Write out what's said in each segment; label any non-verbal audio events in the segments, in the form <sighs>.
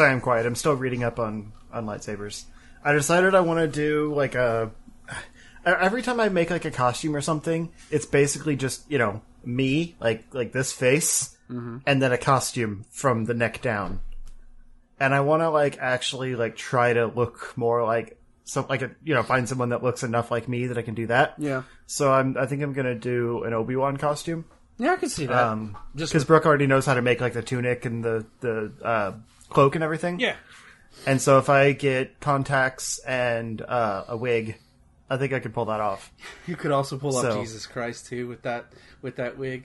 Sorry, I'm quiet. I'm still reading up on on lightsabers. I decided I want to do like a. Every time I make like a costume or something, it's basically just you know me, like like this face, and then a costume from the neck down. And I want to like actually like try to look more like some like a you know find someone that looks enough like me that I can do that. Yeah. So I'm I think I'm gonna do an Obi Wan costume. Yeah, I can see that. Um, Just because Brooke already knows how to make like the tunic and the the uh, cloak and everything. yeah. And so if I get contacts and uh, a wig, I think I could pull that off. You could also pull up So- Jesus Christ too with that with that wig.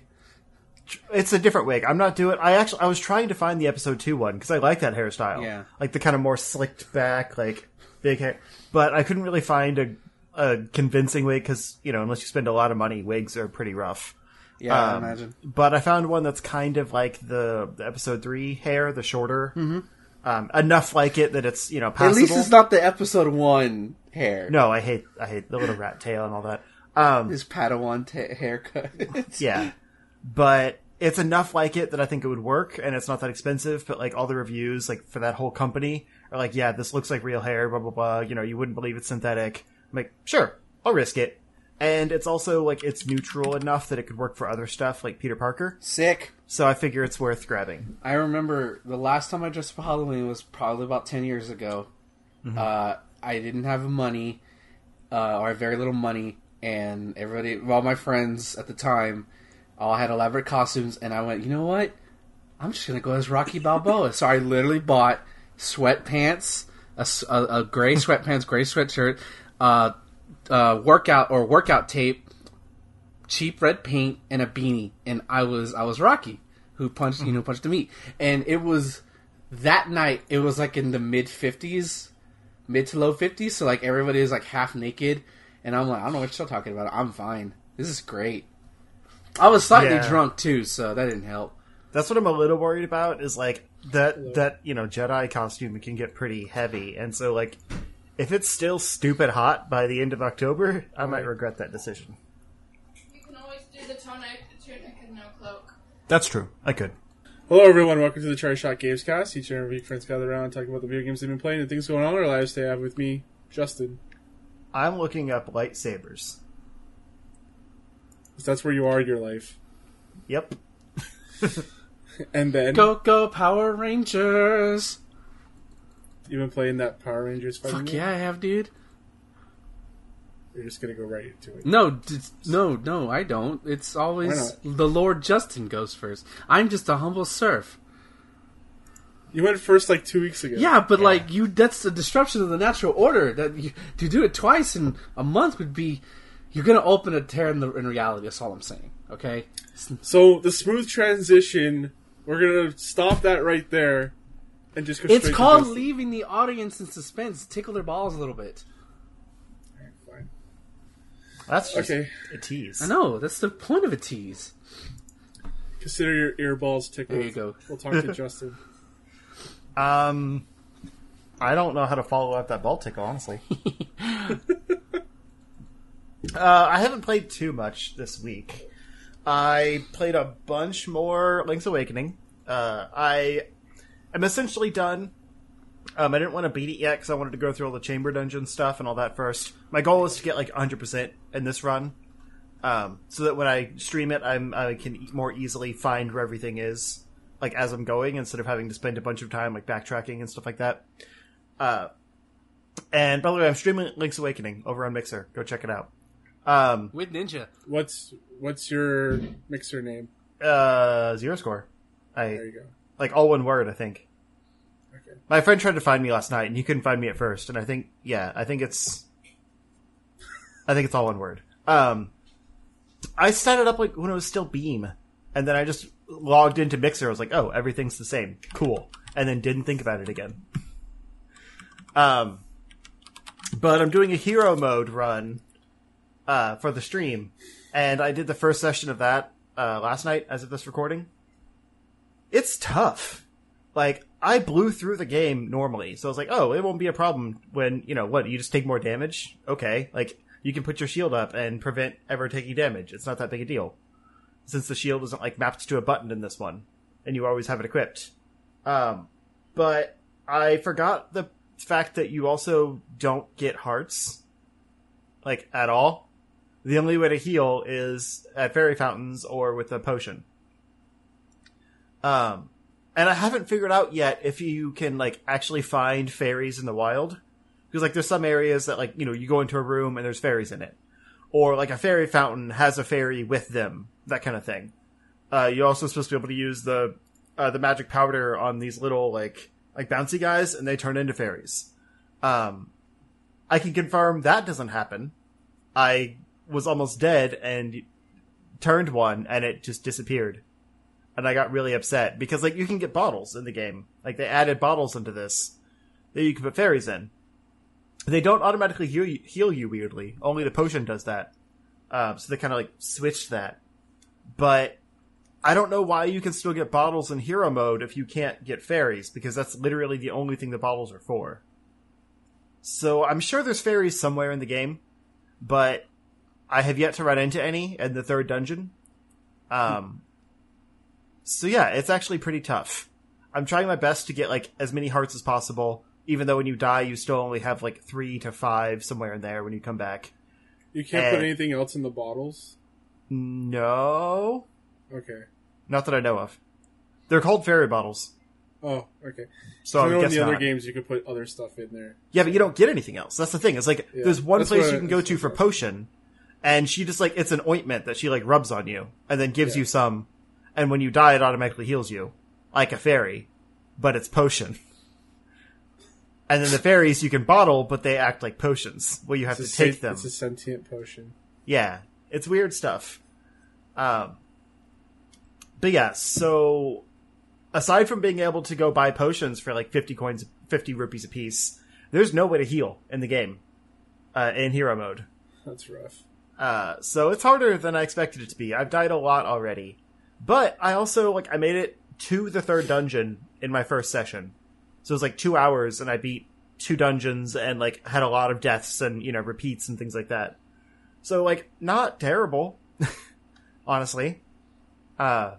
It's a different wig. I'm not doing. I actually I was trying to find the episode two one because I like that hairstyle. Yeah. like the kind of more slicked back, like big hair. But I couldn't really find a a convincing wig because you know unless you spend a lot of money, wigs are pretty rough. Yeah, I Um, imagine. But I found one that's kind of like the, the episode three hair, the shorter, um, enough like it that it's you know At passable. least it's not the episode one hair. No, I hate I hate the little rat tail and all that. Um, His Padawan ta haircut. yeah, but it's enough like it that I think it would work, and it's not that expensive. But like all the reviews, like for that whole company, are like, yeah, this looks like real hair, blah blah blah. You know, you wouldn't believe it's synthetic. I'm like, sure, I'll risk it. And it's also like it's neutral enough that it could work for other stuff, like Peter Parker. Sick. So I figure it's worth grabbing. I remember the last time I dressed for Halloween was probably about ten years ago. Uh, I didn't have money, uh, or very little money, and everybody, all my friends at the time, all had elaborate costumes, and I went, you know what? I'm just gonna go as Rocky Balboa. so I literally bought sweatpants, a gray sweatpants, gray sweatshirt, uh, uh, workout or workout tape, cheap red paint, and a beanie, and I was I was Rocky, who punched you know punched the meat, and it was that night. It was like in the mid fifties, mid to low fifties, so like everybody is like half naked, and I'm like I don't know what you're talking about. I'm fine. This is great. I was slightly Yeah. drunk too, so that didn't help. That's what I'm a little worried about. Is like that that you know Jedi costume can get pretty heavy, and so like if it's still stupid hot by the end of October, I might regret that decision. You can always do the tunic, the tunic and no cloak. That's true. I could. Hello, everyone. Welcome to the Charlie Shot Gamescast. Each and every week, friends gather around talking about the video games they've been playing and things going on in their lives. Today, I have with me Justin. I'm looking up lightsabers. 'Cause That's where you are in your life. Yep. <laughs> And then Go go Power Rangers! You've been playing that Power Rangers fighting Fuck game? yeah, I have, dude. You're just gonna go right into it. No, d- no, no, I don't. It's always the Lord Justin goes first. I'm just a humble serf. You went first like two weeks ago. Yeah, but like you—that's a disruption of the natural order. That you, to do it twice in a month would be, you're gonna open a tear in the in reality. That's all I'm saying. Okay. So the smooth transition, we're gonna stop that right there, and just go. It's straight to called leaving the audience in suspense. Tickle their balls a little bit. Fine. That's just Okay. a tease. I know that's the point of a tease. Consider your earballs tickled. There you go. We'll talk to <laughs> Justin. Um, I don't know how to follow up that ball tickle, honestly. <laughs> <laughs> uh, I haven't played too much this week. I played a bunch more Link's Awakening. Uh, I am essentially done. Um, I didn't want to beat it yet because I wanted to go through all the chamber dungeon stuff and all that first. My goal is to get like 100% in this run, um, so that when I stream it, I'm I can e- more easily find where everything is, like as I'm going, instead of having to spend a bunch of time like backtracking and stuff like that. Uh, and by the way, I'm streaming Link's Awakening over on Mixer. Go check it out. Um, With Ninja. What's what's your mixer name? uh, zero score. I There you go. Like all one word. I think. Okay. My friend tried to find me last night, and he couldn't find me at first. And I think, yeah, I think it's, I think it's all one word. Um, I set it up like when it was still Beam, and then I just logged into Mixer. I was like, oh, everything's the same, cool, and then didn't think about it again. <laughs> Um, but I'm doing a hero mode run, uh, for the stream, and I did the first session of that uh, last night as of this recording. It's tough like I blew through the game normally, so I was like, oh, it won't be a problem when you know what you just take more damage. Okay, like you can put your shield up and prevent ever taking damage. It's not that big a deal, since the shield isn't like mapped to a button in this one, and you always have it equipped. Um, but I forgot the fact that you also don't get hearts, like at all. The only way to heal is at fairy fountains or with a potion. Um, and I haven't figured out yet if you can like actually find fairies in the wild, because like there's some areas that like you know you go into a room and there's fairies in it, or like a fairy fountain has a fairy with them, that kind of thing. Uh, you're also supposed to be able to use the uh, the magic powder on these little like like bouncy guys, and they turn into fairies. Um, I can confirm that doesn't happen. I was almost dead and turned one, and it just disappeared, and I got really upset because like you can get bottles in the game. Like they added bottles into this that you can put fairies in. They don't automatically heal you, heal you weirdly. Only the potion does that. Um, so they kind of like switched that. But I don't know why you can still get bottles in hero mode if you can't get fairies, because that's literally the only thing the bottles are for. So I'm sure there's fairies somewhere in the game, but I have yet to run into any in the third dungeon. Um, so yeah, it's actually pretty tough. I'm trying my best to get like as many hearts as possible, even though when you die, you still only have like three to five somewhere in there when you come back. You can't put eh. anything else in the bottles. No, Okay. not that I know of. They're called fairy bottles. Oh, okay. So So I know in the other not. games you could put other stuff in there. Yeah, but you don't get anything else. That's the thing. It's like Yeah, there's one place you can go to for potion, and she just like it's an ointment that she like rubs on you and then gives Yeah. you some, and when you die, it automatically heals you, like a fairy, but it's potion. <laughs> And then the fairies you can bottle, but they act like potions. Where you have It's to take sen- them. It's a sentient potion. Yeah, it's weird stuff. Um, but yeah, so aside from being able to go buy potions for like 50 coins, 50 rupees a piece, there's no way to heal in the game, uh, in hero mode. That's rough. Uh, so it's harder than I expected it to be. I've died a lot already. But I also, like, I made it to the third dungeon in my first session. So it was like two hours and I beat two dungeons and like had a lot of deaths and, you know, repeats and things like that. So like, not terrible. <laughs> honestly. Uh,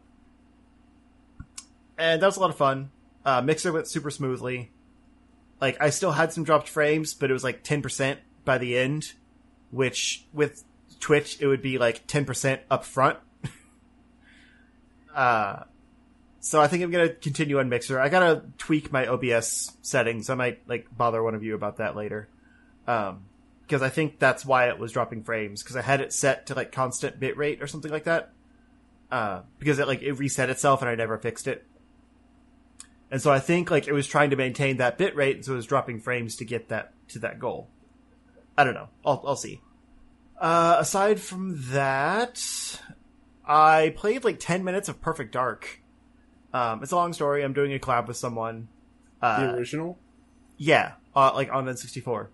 and that was a lot of fun. Uh, Mixer went super smoothly. Like, I still had some dropped frames, but it was like 10% by the end, which with Twitch, it would be like 10% up front. Uh, so I think I'm gonna continue on Mixer. I gotta tweak my OBS settings. I might like bother one of you about that later. Um, because I think that's why it was dropping frames because I had it set to like constant bitrate or something like that. Uh, because it like it reset itself and I never fixed it. And so I think like it was trying to maintain that bitrate, and so it was dropping frames to get that to that goal. I don't know. I'll I'll see. Uh, aside from that, I played like ten minutes of Perfect Dark. Um, it's a long story. I'm doing a collab with someone. The Uh, original? yeah, uh, like on N64.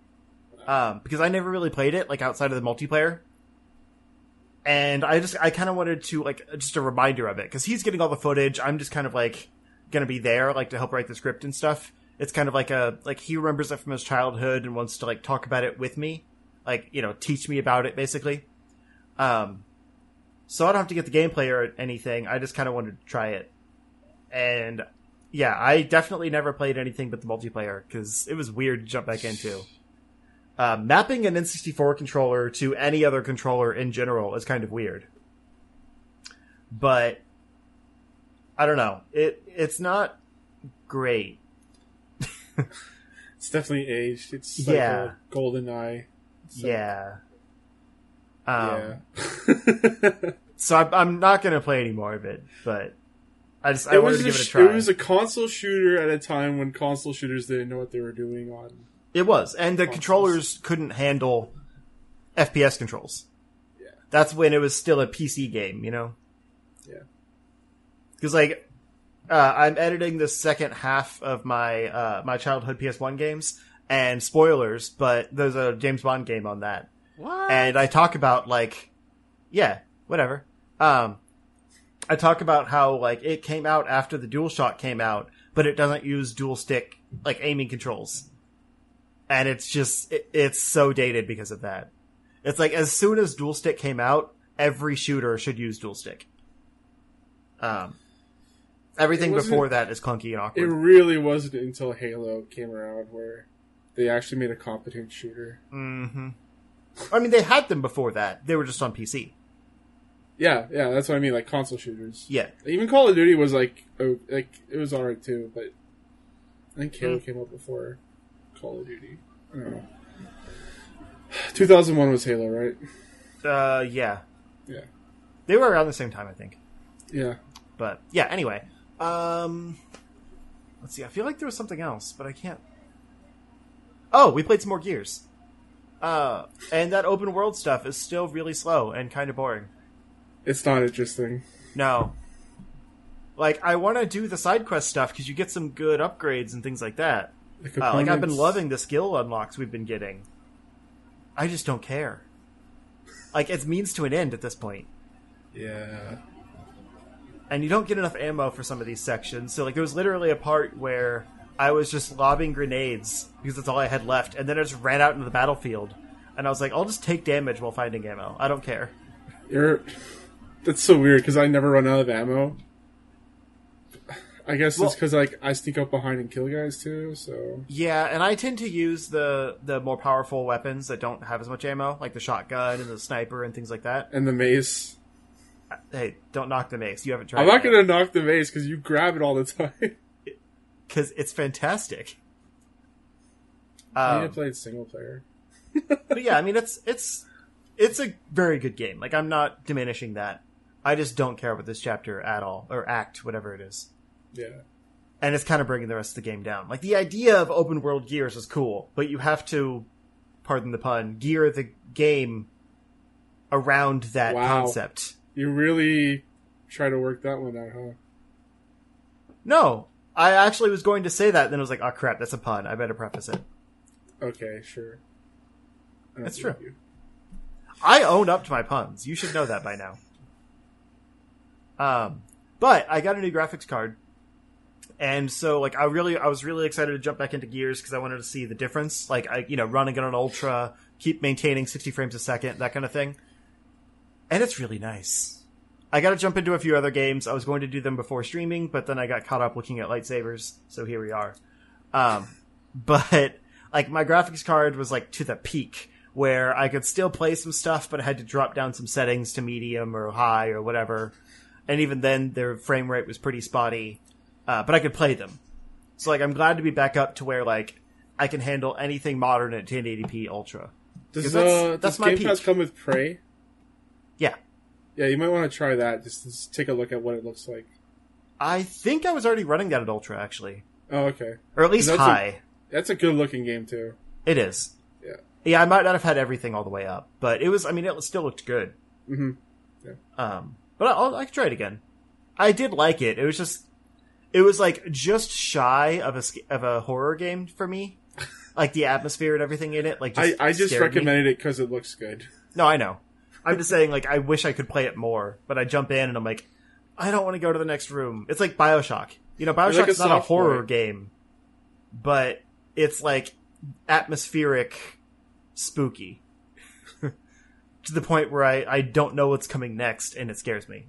Um, because I never really played it like outside of the multiplayer. And I just I kind of wanted to like just a reminder of it because he's getting all the footage. I'm just kind of like gonna be there like to help write the script and stuff. It's kind of like a like he remembers it from his childhood and wants to like talk about it with me, like you know teach me about it basically. Um, so I don't have to get the gameplay or anything. I just kind of wanted to try it, and yeah, I definitely never played anything but the multiplayer because it was weird to jump back into. Uh, mapping an N64 controller to any other controller in general is kind of weird. But I don't know. It it's not great. <laughs> It's definitely aged. It's like Yeah. a GoldenEye. Yeah. Um, yeah. <laughs> So I'm, I'm not gonna play any more of it, but I just I it wanted was to a, give it a try. it was a console shooter at a time when console shooters didn't know what they were doing on. It was, and the Consoles. controllers couldn't handle FPS controls. Yeah. That's when it was still a PC game, you know. Yeah. Because like, uh, I'm editing the second half of my uh, my childhood PS1 games, and spoilers, but there's a James Bond game on that, What? and I talk about like, yeah, whatever. Um, I talk about how like it came out after the DualShock came out, but it doesn't use dual stick like aiming controls, and it's just it, it's so dated because of that. It's like as soon as dual stick came out, every shooter should use dual stick. Um, Everything before that is clunky and awkward. It really wasn't until Halo came around where they actually made a competent shooter. hmm I mean, they had them before that. They were just on PC. Yeah, yeah, that's what I mean. Like console shooters. Yeah. Even Call of Duty was like, oh, like it was alright too, but I think Halo Hmm. came up before Call of Duty. I don't know. 2001 was Halo, right? Uh, yeah. Yeah. They were around the same time, I think. Yeah. But yeah, anyway. Um let's see. I feel like there was something else, but I can't Oh, we played some more Gears. Uh and that open world stuff is still really slow and kind of boring. It's not interesting. No. Like I want to do the side quest stuff cuz you get some good upgrades and things like that. The Uh, like I've been loving the skill unlocks we've been getting. I just don't care. Like it's means to an end at this point. Yeah. and you don't get enough ammo for some of these sections. So like there was literally a part where I was just lobbing grenades because that's all I had left, and then I just ran out into the battlefield, and I was like, I'll just take damage while finding ammo. I don't care. You're. That's so weird because I never run out of ammo. I guess Well- it's because like I sneak up behind and kill guys too. So Yeah, and I tend to use the the more powerful weapons that don't have as much ammo, like the shotgun and the sniper and things like that. and the mace. Uh, hey, don't knock the mace. You haven't tried. I'm not gonna knock the mace because you grab it all the <laughs> time. Because it's fantastic. I need Um, to play it single player. but yeah, I mean it's it's it's a very good game. Like I'm not diminishing that. I just don't care about this chapter at all or act, whatever it is. Yeah. And it's kind of bringing the rest of the game down. Like the idea of open world gears is cool, but you have to, pardon the pun, gear the game around that Wow. concept. You really try to work that one out, huh? No, I actually was going to say that, then I was like, oh crap, that's a pun. I better preface it. Okay, sure. That's true. you. I own up to my puns. You should know that by now. Um, but I got a new graphics card, and so like I really, I was really excited to jump back into Gears because I wanted to see the difference. Like I, you know, running it on ultra, keep maintaining sixty frames a second, that kind of thing, and it's really nice. I got to jump into a few other games. I was going to do them before streaming, but then I got caught up looking at lightsabers, so here we are. Um, <laughs> but like my graphics card was like to the peak where I could still play some stuff, but I had to drop down some settings to medium or high or whatever. And even then, their frame rate was pretty spotty, uh, but I could play them. So like, I'm glad to be back up to where like I can handle anything modern at 1080p ultra. Does, that's- uh, that's does my Game Pass come with Prey? Yeah, Yeah, you might want to try that. Just, just take a look at what it looks like. I think I was already running that at ultra actually, Oh, okay. or at least That's a- high. That's a good looking game too. It is. Yeah. Yeah, I might not have had everything all the way up, but it was. I mean, it still looked good. hmm Um, but I'll, I could try it again. I did like it. It was just, it was like just shy of a of a horror game for me. <laughs> Like the atmosphere and everything in it. Like I, just I just scared me. recommended it because it looks good. No, I know. I'm just saying, like, I wish I could play it more, but I jump in and I'm like, I don't want to go to the next room. It's like Bioshock. You know, You're like a not a horror boy. game, but it's like atmospheric, spooky. <laughs> to the point where I, I don't know what's coming next and it scares me.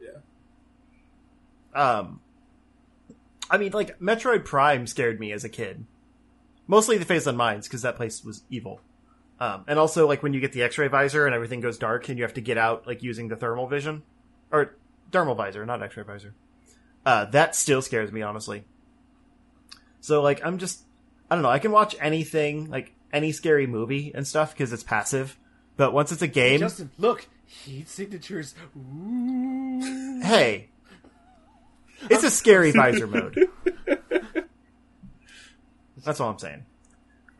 Yeah. Um, I mean, like, Metroid Prime scared me as a kid. Mostly the Phazon Mines, because that place was evil. Um, and also, like, when you get the X-ray visor and everything goes dark and you have to get out, like, using the thermal vision. Or, thermal visor, not X-ray visor. Uh, that still scares me, honestly. So, like, I'm just, I don't know, I can watch anything, like, any scary movie and stuff, because it's passive. But once it's a game, Justin, look, heat signatures. Ooh. hey, it's a scary visor mode. <laughs> That's all I'm saying.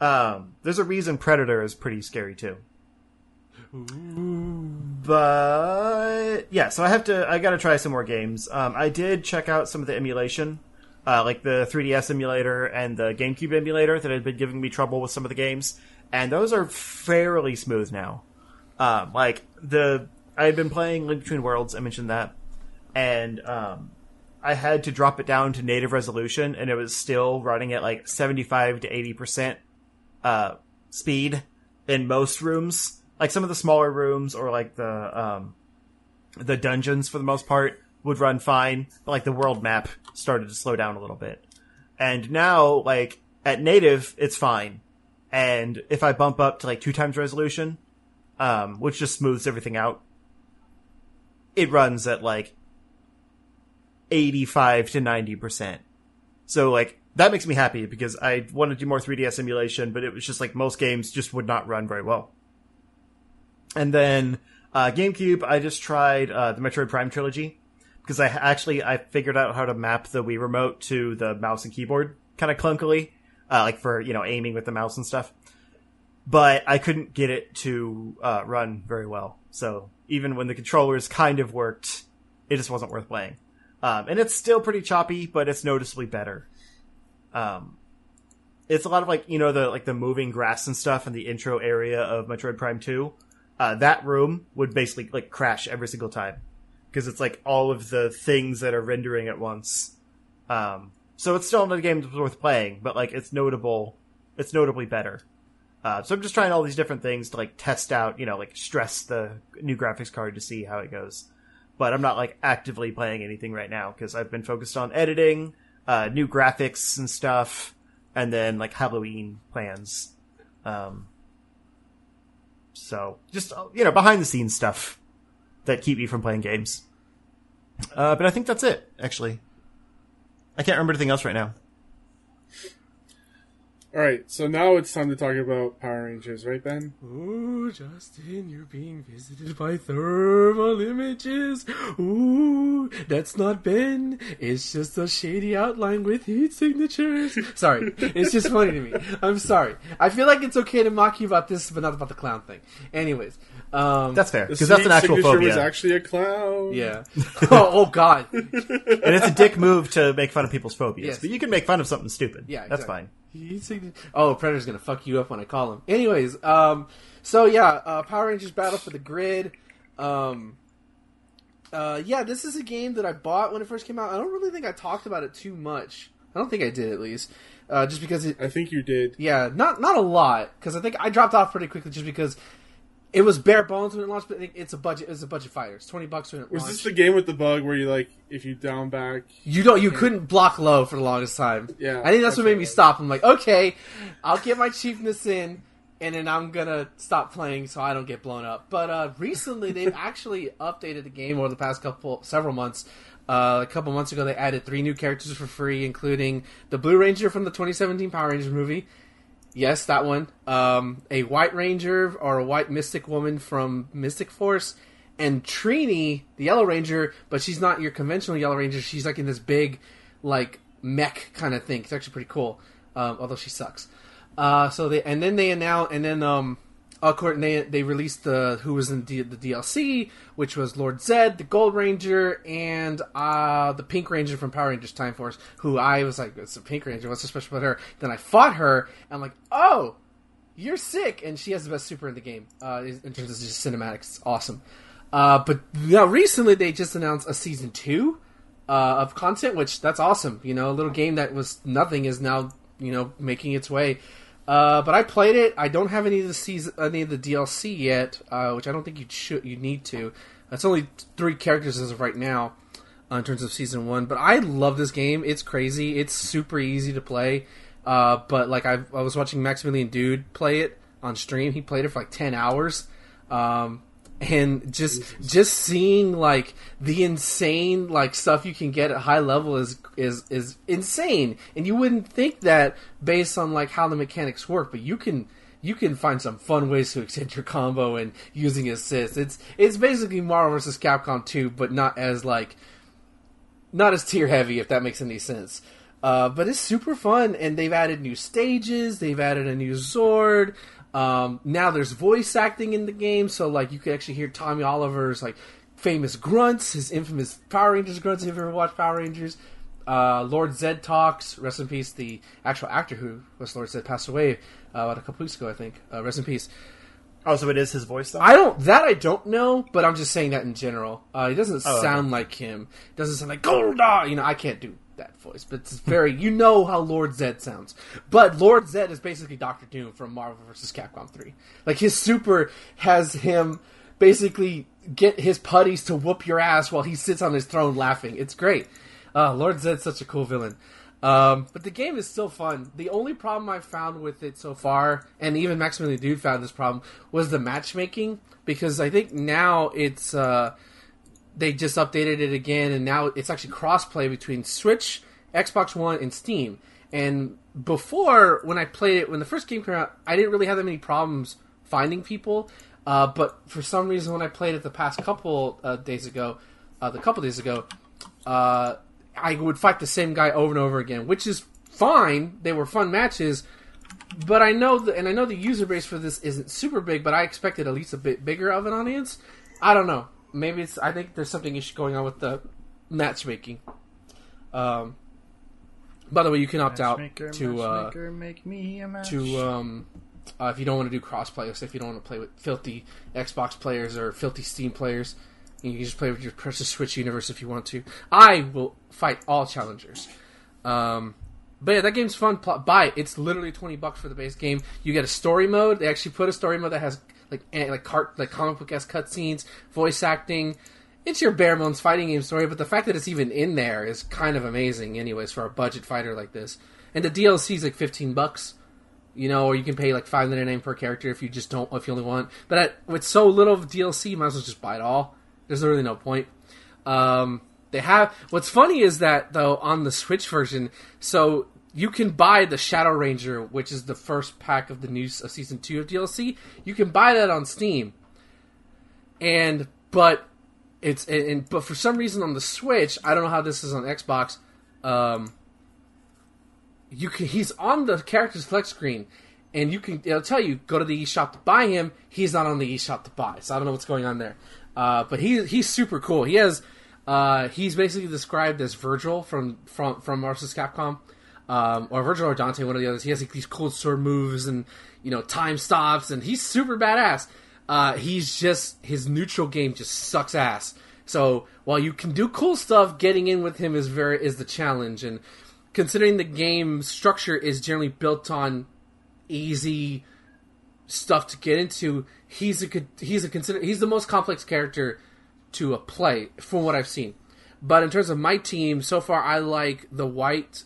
Um, there's a reason Predator is pretty scary too. But yeah, so I have to. I got to try some more games. Um, I did check out some of the emulation, uh, like the 3DS emulator and the GameCube emulator that had been giving me trouble with some of the games, and those are fairly smooth now. Um, like the I had been playing Link Between Worlds. I mentioned that, and um, I had to drop it down to native resolution, and it was still running at like 75 to 80 percent uh, speed in most rooms. Like some of the smaller rooms, or like the um, the dungeons for the most part, would run fine, but like the world map started to slow down a little bit. And now, like at native, it's fine. And if I bump up to like two times resolution, um, which just smooths everything out, it runs at like 85 to 90%. So like that makes me happy because I want to do more 3DS emulation, but it was just like most games just would not run very well. And then uh, GameCube, I just tried uh, the Metroid Prime trilogy because I actually I figured out how to map the Wii remote to the mouse and keyboard kind of clunkily, uh, like for you know aiming with the mouse and stuff. But I couldn't get it to uh, run very well. So even when the controllers kind of worked, it just wasn't worth playing. Um, and it's still pretty choppy, but it's noticeably better. Um, it's a lot of like you know the like the moving grass and stuff in the intro area of Metroid Prime Two. Uh, that room would basically like crash every single time because it's like all of the things that are rendering at once. Um, so it's still not a game that's worth playing, but like it's notable, it's notably better. Uh, so I'm just trying all these different things to like test out, you know, like stress the new graphics card to see how it goes. But I'm not like actively playing anything right now because I've been focused on editing, uh, new graphics and stuff, and then like Halloween plans. Um, so just uh, you know behind the scenes stuff that keep me from playing games. Uh, but I think that's it. Actually, I can't remember anything else right now. All right, so now it's time to talk about Power Rangers, right, Ben? Ooh, Justin, you're being visited by thermal images. Ooh, that's not Ben. It's just a shady outline with heat signatures. sorry, it's just funny to me. I'm sorry. I feel like it's okay to mock you about this, but not about the clown thing. Anyways, um, That's fair because that's an actual signature phobia, was actually a clown. yeah. <laughs> oh, oh God. and it's a dick move to make fun of people's phobias. Yes. But you can make fun of something stupid. Yeah, that's exactly. fine. Heat sign- Oh, Predator's gonna fuck you up when I call him. Anyways, um, so yeah, uh, Power Rangers Battle for the Grid. Um, uh, yeah, this is a game that I bought when it first came out. I don't really think I talked about it too much. I don't think I did at least, uh, just because it. I think you did. Yeah, not not a lot because I think I dropped off pretty quickly just because it was bare bones when it launched. But I think it's a budget. It's a budget fighter. It's twenty bucks when it Was launched. this the game with the bug where you like if you down back? You don't. You couldn't block low for the longest time. Yeah, I think that's, that's what made me stop. I'm like, okay, I'll get my cheapness in, and then I'm gonna stop playing so I don't get blown up. But uh, recently, they've <laughs> actually updated the game over the past couple, several months. Uh, a couple months ago, they added three new characters for free, including the Blue Ranger from the 2017 Power Rangers movie. Yes, that one. Um, a White Ranger or a White Mystic Woman from Mystic Force, and Trini, the Yellow Ranger, but she's not your conventional Yellow Ranger. She's like in this big, like mech kind of thing. It's actually pretty cool. Um, although she sucks. Uh, so they and then they announced and then um, of course they they released the who was in D, the DLC, which was Lord Zedd, the Gold Ranger, and uh, the Pink Ranger from Power Rangers Time Force. Who I was like, it's a Pink Ranger. What's so special about her? Then I fought her. And I'm like, oh, you're sick, and she has the best super in the game. Uh, in terms of just cinematics, it's awesome. Uh, but now recently they just announced a season two uh, of content, which that's awesome. You know, a little game that was nothing is now you know making its way. Uh, but I played it. I don't have any of the season, any of the DLC yet, uh, which I don't think you should. You need to. That's only three characters as of right now, uh, in terms of season one. But I love this game. It's crazy. It's super easy to play. Uh, but like I, I was watching Maximilian Dood play it on stream. He played it for like ten hours. Um, and just just seeing like the insane like stuff you can get at high level is is is insane. And you wouldn't think that based on like how the mechanics work but you can you can find some fun ways to extend your combo and using assists. It's it's basically Marvel vs Capcom 2 but not as like not as tier heavy if that makes any sense. Uh, but it's super fun and they've added new stages they've added a new Zord um, now there's voice acting in the game, so like you can actually hear Tommy Oliver's like famous grunts, his infamous Power Rangers grunts. If you've ever watched Power Rangers, uh, Lord Zedd talks. Rest in peace. The actual actor who was Lord Zedd passed away uh, about a couple weeks ago, I think. Uh, rest in peace. Oh, so it is his voice though. I don't that I don't know, but I'm just saying that in general. Uh, he doesn't Oh, okay. sound like him. It doesn't sound like Golda. You know, I can't do that voice, but it's very. you know how Lord Zedd sounds, but Lord Zedd is basically Doctor Doom from Marvel vs. Capcom Three. Like his super has him basically get his putties to whoop your ass while he sits on his throne laughing. It's great. Uh, Lord Zedd's such a cool villain. Um, but the game is still fun. The only problem I've found with it so far, and even Maximilian Dood found this problem, was the matchmaking. Because I think now it's uh, they just updated it again, and now it's actually crossplay between Switch, Xbox One, and Steam. And before, when I played it, when the first game came out, I didn't really have that many problems finding people. Uh, but for some reason, when I played it the past couple uh, days ago, uh, the couple days ago, uh, I would fight the same guy over and over again, which is fine. They were fun matches, but I know the, and I know the user base for this isn't super big, but I expected at least a bit bigger of an audience. I don't know. Maybe it's. I think there's something issue going on with the matchmaking. Um. By the way, you can opt out to uh, make me a match. to um, uh, if you don't want to do crossplay, so if you don't want to play with filthy Xbox players or filthy Steam players, you can just play with your precious Switch universe if you want to. I will fight all challengers. Um, but yeah, that game's fun. Buy it. It's literally twenty bucks for the base game. You get a story mode. They actually put a story mode that has like an- like cart like comic book esque cutscenes, voice acting. It's your bare bones fighting game story, but the fact that it's even in there is kind of amazing, anyways, for a budget fighter like this. And the DLC is like fifteen bucks you know, or you can pay like five ninety nine per character if you just don't if you only want. But at, with so little DLC, you might as well just buy it all. There's really no point. Um, they have what's funny is that though on the Switch version, so you can buy the Shadow Ranger, which is the first pack of the new of season two of DLC. You can buy that on Steam, and but it's and but for some reason on the Switch, I don't know how this is on Xbox. Um, you can he's on the character's flex screen and you can it'll tell you go to the eShop to buy him. He's not on the eShop to buy, so I don't know what's going on there. Uh, but he he's super cool. He has uh, he's basically described as Vergil from from from Marvel's Capcom, um, or Vergil or Dante, one of the others. He has like these cool sword moves and you know time stops, and he's super badass. Uh, he's just his neutral game just sucks ass. So while you can do cool stuff, getting in with him is very is the challenge. And considering the game structure is generally built on easy stuff to get into, he's a he's a consider he's the most complex character to a play from what I've seen. But in terms of my team, so far I like the white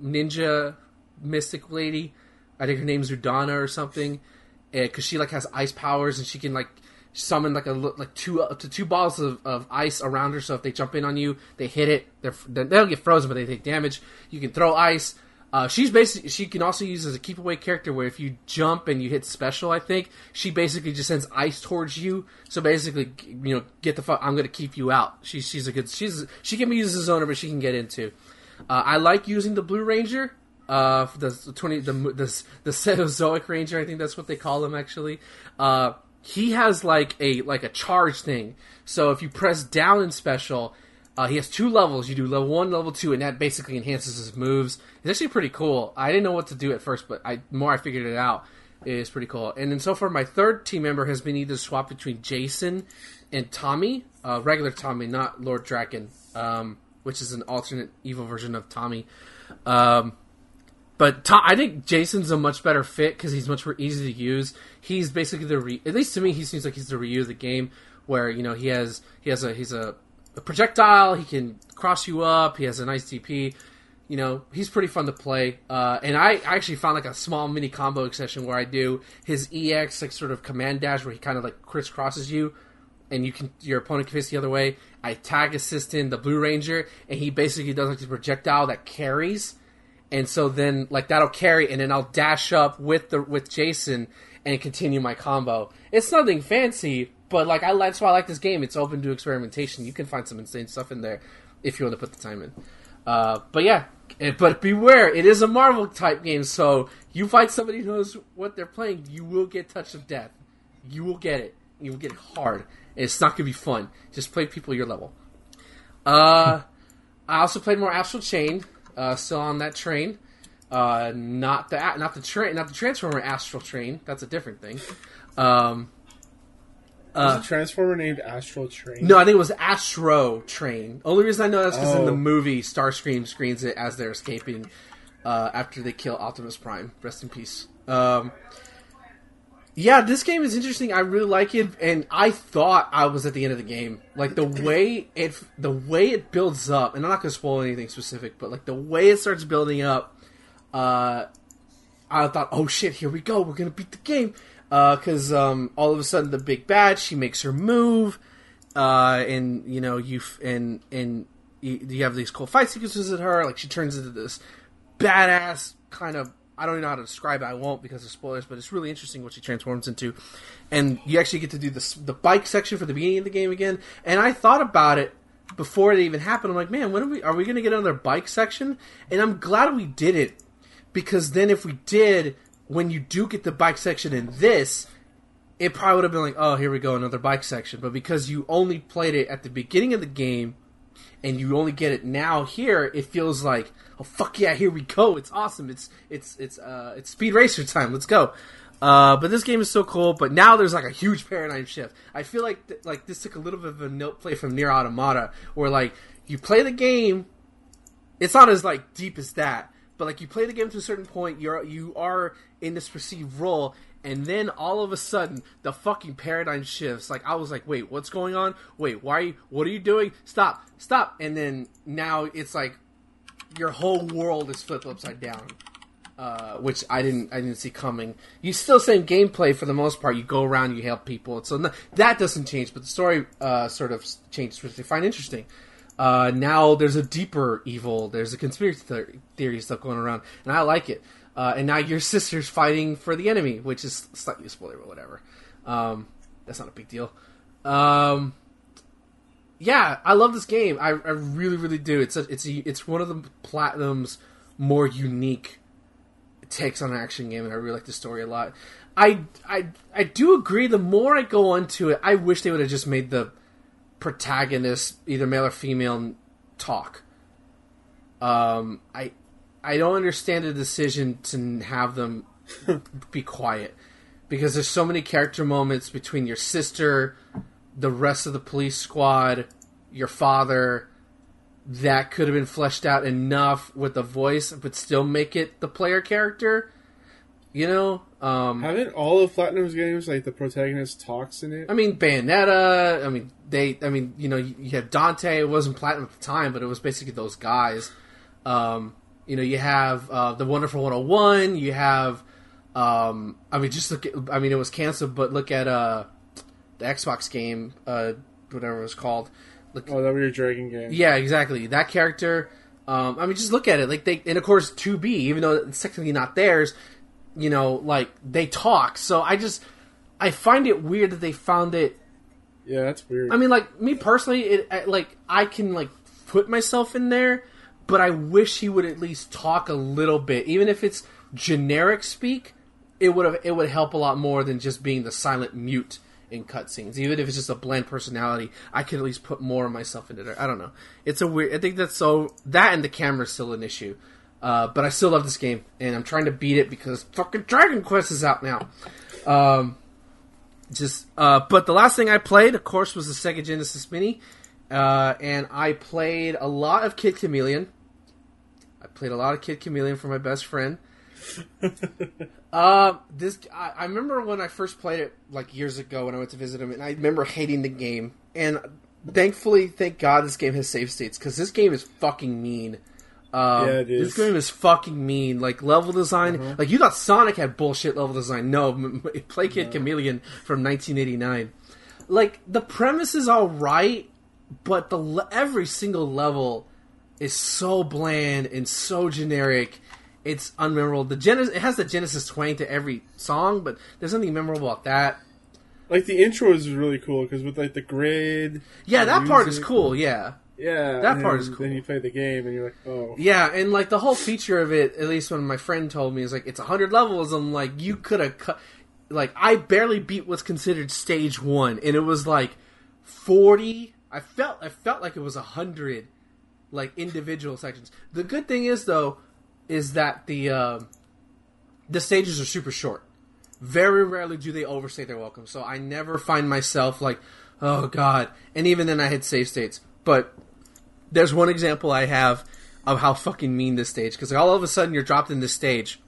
ninja mystic lady. I think her name's Udonna or something, because she like has ice powers and she can like summon like a like two up to two balls of, of ice around her. So if they jump in on you, they hit it. They're, they don't get frozen, but they take damage. You can throw ice. Uh, she's basically she can also use as a keep away character where if you jump and you hit special, I think she basically just sends ice towards you. So basically, you know, get the fuck. I'm gonna keep you out. She's she's a good she's she can be used as a zoner, but she can get into. Uh, I like using the Blue Ranger. Uh, the twenty the the the <laughs> Cenozoic Ranger, I think that's what they call him actually. Uh, he has like a like a charge thing. So if you press down in special, uh, he has two levels. You do level one, level two, and that basically enhances his moves. It's actually pretty cool. I didn't know what to do at first, but I more I figured it out. It is pretty cool. And then so far, my third team member has been either swapped between Jason and Tommy, uh, regular Tommy, not Lord Drakkon, um, which is an alternate evil version of Tommy. Um, but I think Jason's a much better fit because he's much more easy to use. He's basically the re- at least to me he seems like he's the Ryu of the game, where you know he has he has a he's a, a projectile. He can cross you up. He has a nice DP. You know he's pretty fun to play. Uh, and I, I actually found like a small mini combo session where I do his EX like sort of command dash where he kind of like crisscrosses you, and you can your opponent can face the other way. I tag assist in the Blue Ranger, and he basically does like the projectile that carries and so then like that'll carry and then I'll dash up with the with Jason and continue my combo. It's nothing fancy, but like I that's why I like this game. It's open to experimentation. You can find some insane stuff in there if you want to put the time in. Uh, but yeah, eh, but beware, it is a Marvel type game, so you fight somebody who knows what they're playing, you will get touch of death. You will get it. You will get it hard. It's not gonna be fun. Just play people your level. Uh, I also played more Astral Chain. Uh, still on that train. Uh, not the not the train, not the Transformer Astral Train. That's a different thing. Um, Is a transformer named Astral Train? no, I think it was Astro Train. Only reason I know that's because in the Oh. movie Starscream screens it as they're escaping uh, after they kill Optimus Prime. Rest in peace. Um, Yeah, this game is interesting. I really like it, and I thought I was at the end of the game. Like the <laughs> way it, the way it builds up, and I'm not going to spoil anything specific, but like the way it starts building up, uh, I thought, oh shit, here we go, we're gonna beat the game, because um, all of a sudden the big bad, she makes her move, uh, and you know you f- and and you, you have these cool fight sequences with her, like she turns into this badass kind of I don't even know how to describe it. I won't because of spoilers, but it's really interesting what she transforms into. And you actually get to do the the bike section for the beginning of the game again. And I thought about it before it even happened. I'm like, man, when are we are we going to get another bike section? And I'm glad we did it because then if we did, when you do get the bike section in this, it probably would have been like, oh, here we go, another bike section. But because you only played it at the beginning of the game and you only get it now here, it feels like, oh fuck yeah, here we go. It's awesome. It's it's it's uh it's speed racer time. Let's go. Uh, but this game is so cool. But now there's like a huge paradigm shift. I feel like th- like this took a little bit of a note play from Nier Automata, where like you play the game, it's not as like deep as that, but like you play the game to a certain point, you're you are in this perceived role, and then all of a sudden the fucking paradigm shifts. Like I was like, wait, what's going on? Wait, why? Are you, what are you doing? Stop, stop! And then now it's like your whole world is flipped upside down. Uh, which I didn't, I didn't see coming. You still same gameplay for the most part. You go around, you help people, so no, that doesn't change. But the story uh, sort of changes, which they find interesting. Uh, now there's a deeper evil. There's a conspiracy theory, theory stuff going around, and I like it. Uh, and now your <laughs> sister's fighting for the enemy, which is slightly a spoiler, but whatever. Um, that's not a big deal. Um, yeah, I love this game. I, I really, really do. It's a, it's a, it's one of the platinum's more unique takes on an action game, and I really like the story a lot. I, I, I do agree. The more I go into it, I wish they would have just made the protagonist, either male or female, talk. Um, I, I don't understand the decision to have them <laughs> be quiet because there's so many character moments between your sister, the rest of the police squad, your father that could have been fleshed out enough with the voice but still make it the player character. You know, um, Haven't all of Platinum's games like the protagonist talks in it? I mean, Bayonetta. I mean, they. I mean, you know, you, you have Dante. It wasn't platinum at the time, but it was basically those guys. Um, you know, you have uh, the Wonderful 101. You have. Um, I mean, just look. At, I mean, it was canceled, but look at uh, the Xbox game, uh, whatever it was called. Look, Oh, that was your dragon game. yeah, exactly. That character. Um, I mean, just look at it. Like they, and of course, 2B, even though it's technically not theirs, you know, like they talk. So I just, I find it weird that they found it. Yeah, that's weird. I mean, like me personally, it like I can like put myself in there, but I wish he would at least talk a little bit, even if it's generic speak. It would have it would help a lot more than just being the silent mute in cutscenes. Even if it's just a bland personality, I could at least put more of myself into there. I don't know. It's a weird. I think that's so that and the camera's still an issue. Uh, but I still love this game, and I'm trying to beat it because fucking Dragon Quest is out now. Um, just, uh, but the last thing I played, of course, was the Sega Genesis Mini, uh, and I played a lot of Kid Chameleon. I played a lot of Kid Chameleon for my best friend. <laughs> Uh, this I, I remember when I first played it like years ago when I went to visit him, and I remember hating the game. And thankfully, thank God, this game has save states because this game is fucking mean. Um, Yeah, it is. This game is fucking mean. Like level design, like you thought Sonic had bullshit level design. No, <laughs> play Kid Chameleon from 1989. Like the premise is all right, but the every single level is so bland and so generic. It's unmemorable. The Genesis it has the Genesis twang to every song, but there's nothing memorable about that. like the intro is really cool because with like the grid. Yeah, that part is cool. Yeah, Yeah, That part is cool. Then you play the game and you're like, oh, yeah, and like the whole feature of it, at least when my friend told me, is like it's hundred levels. I'm like, you could have cut. Like I barely beat what's considered stage one, and it was like forty. I felt I felt like it was a hundred, like individual sections. The good thing is though, is that the um, the stages are super short. Very rarely do they overstay their welcome, so I never find myself like, oh god. And even then, I had save states. But there's one example I have of how fucking mean this stage because all of a sudden you're dropped in this stage,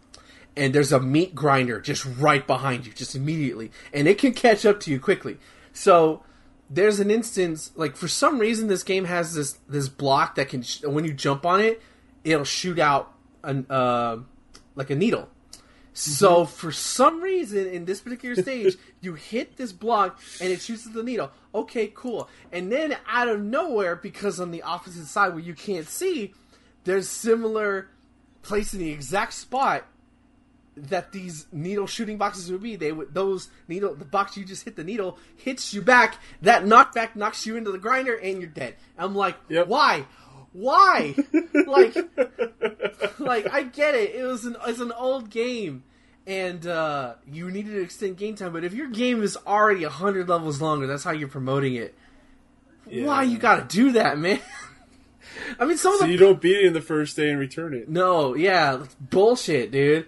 and there's a meat grinder just right behind you, just immediately, and it can catch up to you quickly. So there's an instance like for some reason this game has this this block that can sh- when you jump on it, it'll shoot out an uh, like a needle. So for some reason in this particular <laughs> stage, you hit this block and it shoots the needle. Okay, cool. And then out of nowhere, because on the opposite side where you can't see, there's similar place in the exact spot that these needle shooting boxes would be. They would those needle the box you just hit the needle hits you back. That knockback knocks you into the grinder and you're dead. I'm like, Yep. why? Why? <laughs> like, like I get it. It was an it's an old game, and uh, you needed to extend game time. But if your game is already hundred levels longer, that's how you're promoting it. Why you gotta do that, man? <laughs> I mean, some of So the you don't beat it in the first day and return it. no, yeah, bullshit, dude.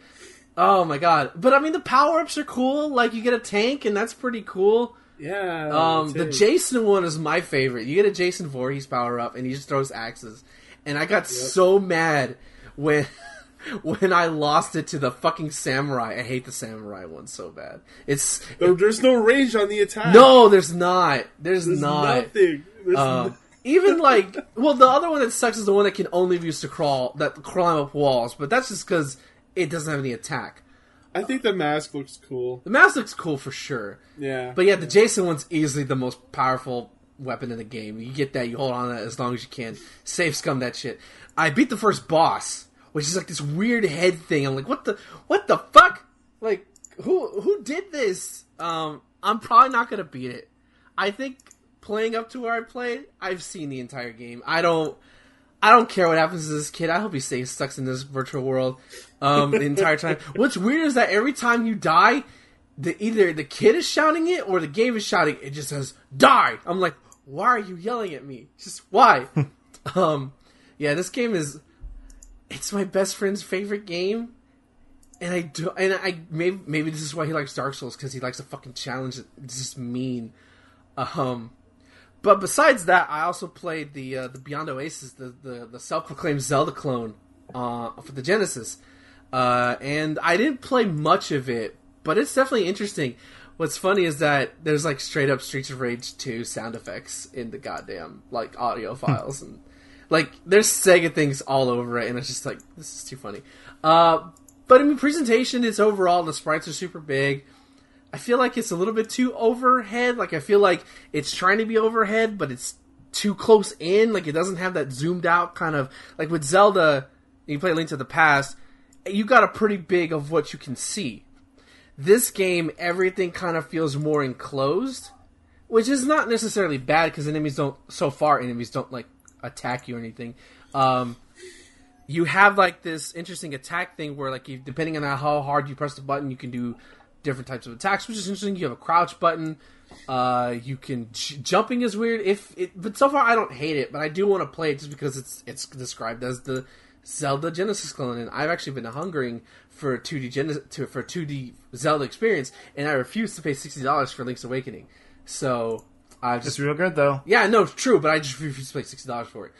Oh my god! But I mean, the power ups are cool. Like you get a tank, and that's pretty cool. Yeah. Um, the. Jason one is my favorite. You get a Jason Voorhees power up, and he just throws axes. And I got so mad when <laughs> when I lost it to the fucking samurai. I hate the samurai one so bad. It's There- There's no range on the attack. no, there's not. There's, There's not. nothing. There's Um, no- <laughs> even like, well, the other one that sucks is the one that can only be used to crawl, that climb up walls. But that's just because it doesn't have any attack. I think the mask looks cool. The mask looks cool for sure. Yeah. But yeah, the Jason one's easily the most powerful weapon in the game. You get that, you hold on to that as long as you can. Save scum that shit. I beat the first boss, which is like this weird head thing. I'm like, what the what the fuck? Like, who who did this? Um, I'm probably not gonna beat it. I think playing up to where I played, I've seen the entire game. I don't I don't care what happens to this kid. I hope he stays stuck in this virtual world um, the entire <laughs> time. What's weird is that every time you die, the either the kid is shouting it or the game is shouting. It just says "die." I'm like, why are you yelling at me? Just why? <laughs> um, yeah, this game is. It's my best friend's favorite game, and I do. And I maybe maybe this is why he likes Dark Souls because he likes a fucking challenge. It's just mean. Um, but besides that, I also played the uh, the Beyond Oasis, the the, the self proclaimed Zelda clone uh, for the Genesis, uh, and I didn't play much of it, but it's definitely interesting. What's funny is that there's like straight up Streets of Rage 2 sound effects in the goddamn like audio files and like there's Sega things all over it, and it's just like this is too funny. Uh, but I mean, presentation is overall the sprites are super big. I feel like it's a little bit too overhead. Like I feel like it's trying to be overhead, but it's too close in. Like it doesn't have that zoomed out kind of like with Zelda. You play Link to the Past, you got a pretty big of what you can see. This game, everything kind of feels more enclosed, which is not necessarily bad because enemies don't. So far, enemies don't like attack you or anything. Um, you have like this interesting attack thing where like you, depending on how hard you press the button, you can do different types of attacks, which is interesting. You have a crouch button. Uh, you can j- jumping is weird. If it, but so far I don't hate it, but I do want to play it just because it's it's described as the Zelda Genesis clone, and I've actually been hungering for a 2D Genesis to, for 2D Zelda experience, and I refuse to pay sixty dollars for Link's Awakening. So I just It's real good though. yeah, no, it's true, but I just refuse to pay sixty dollars for it.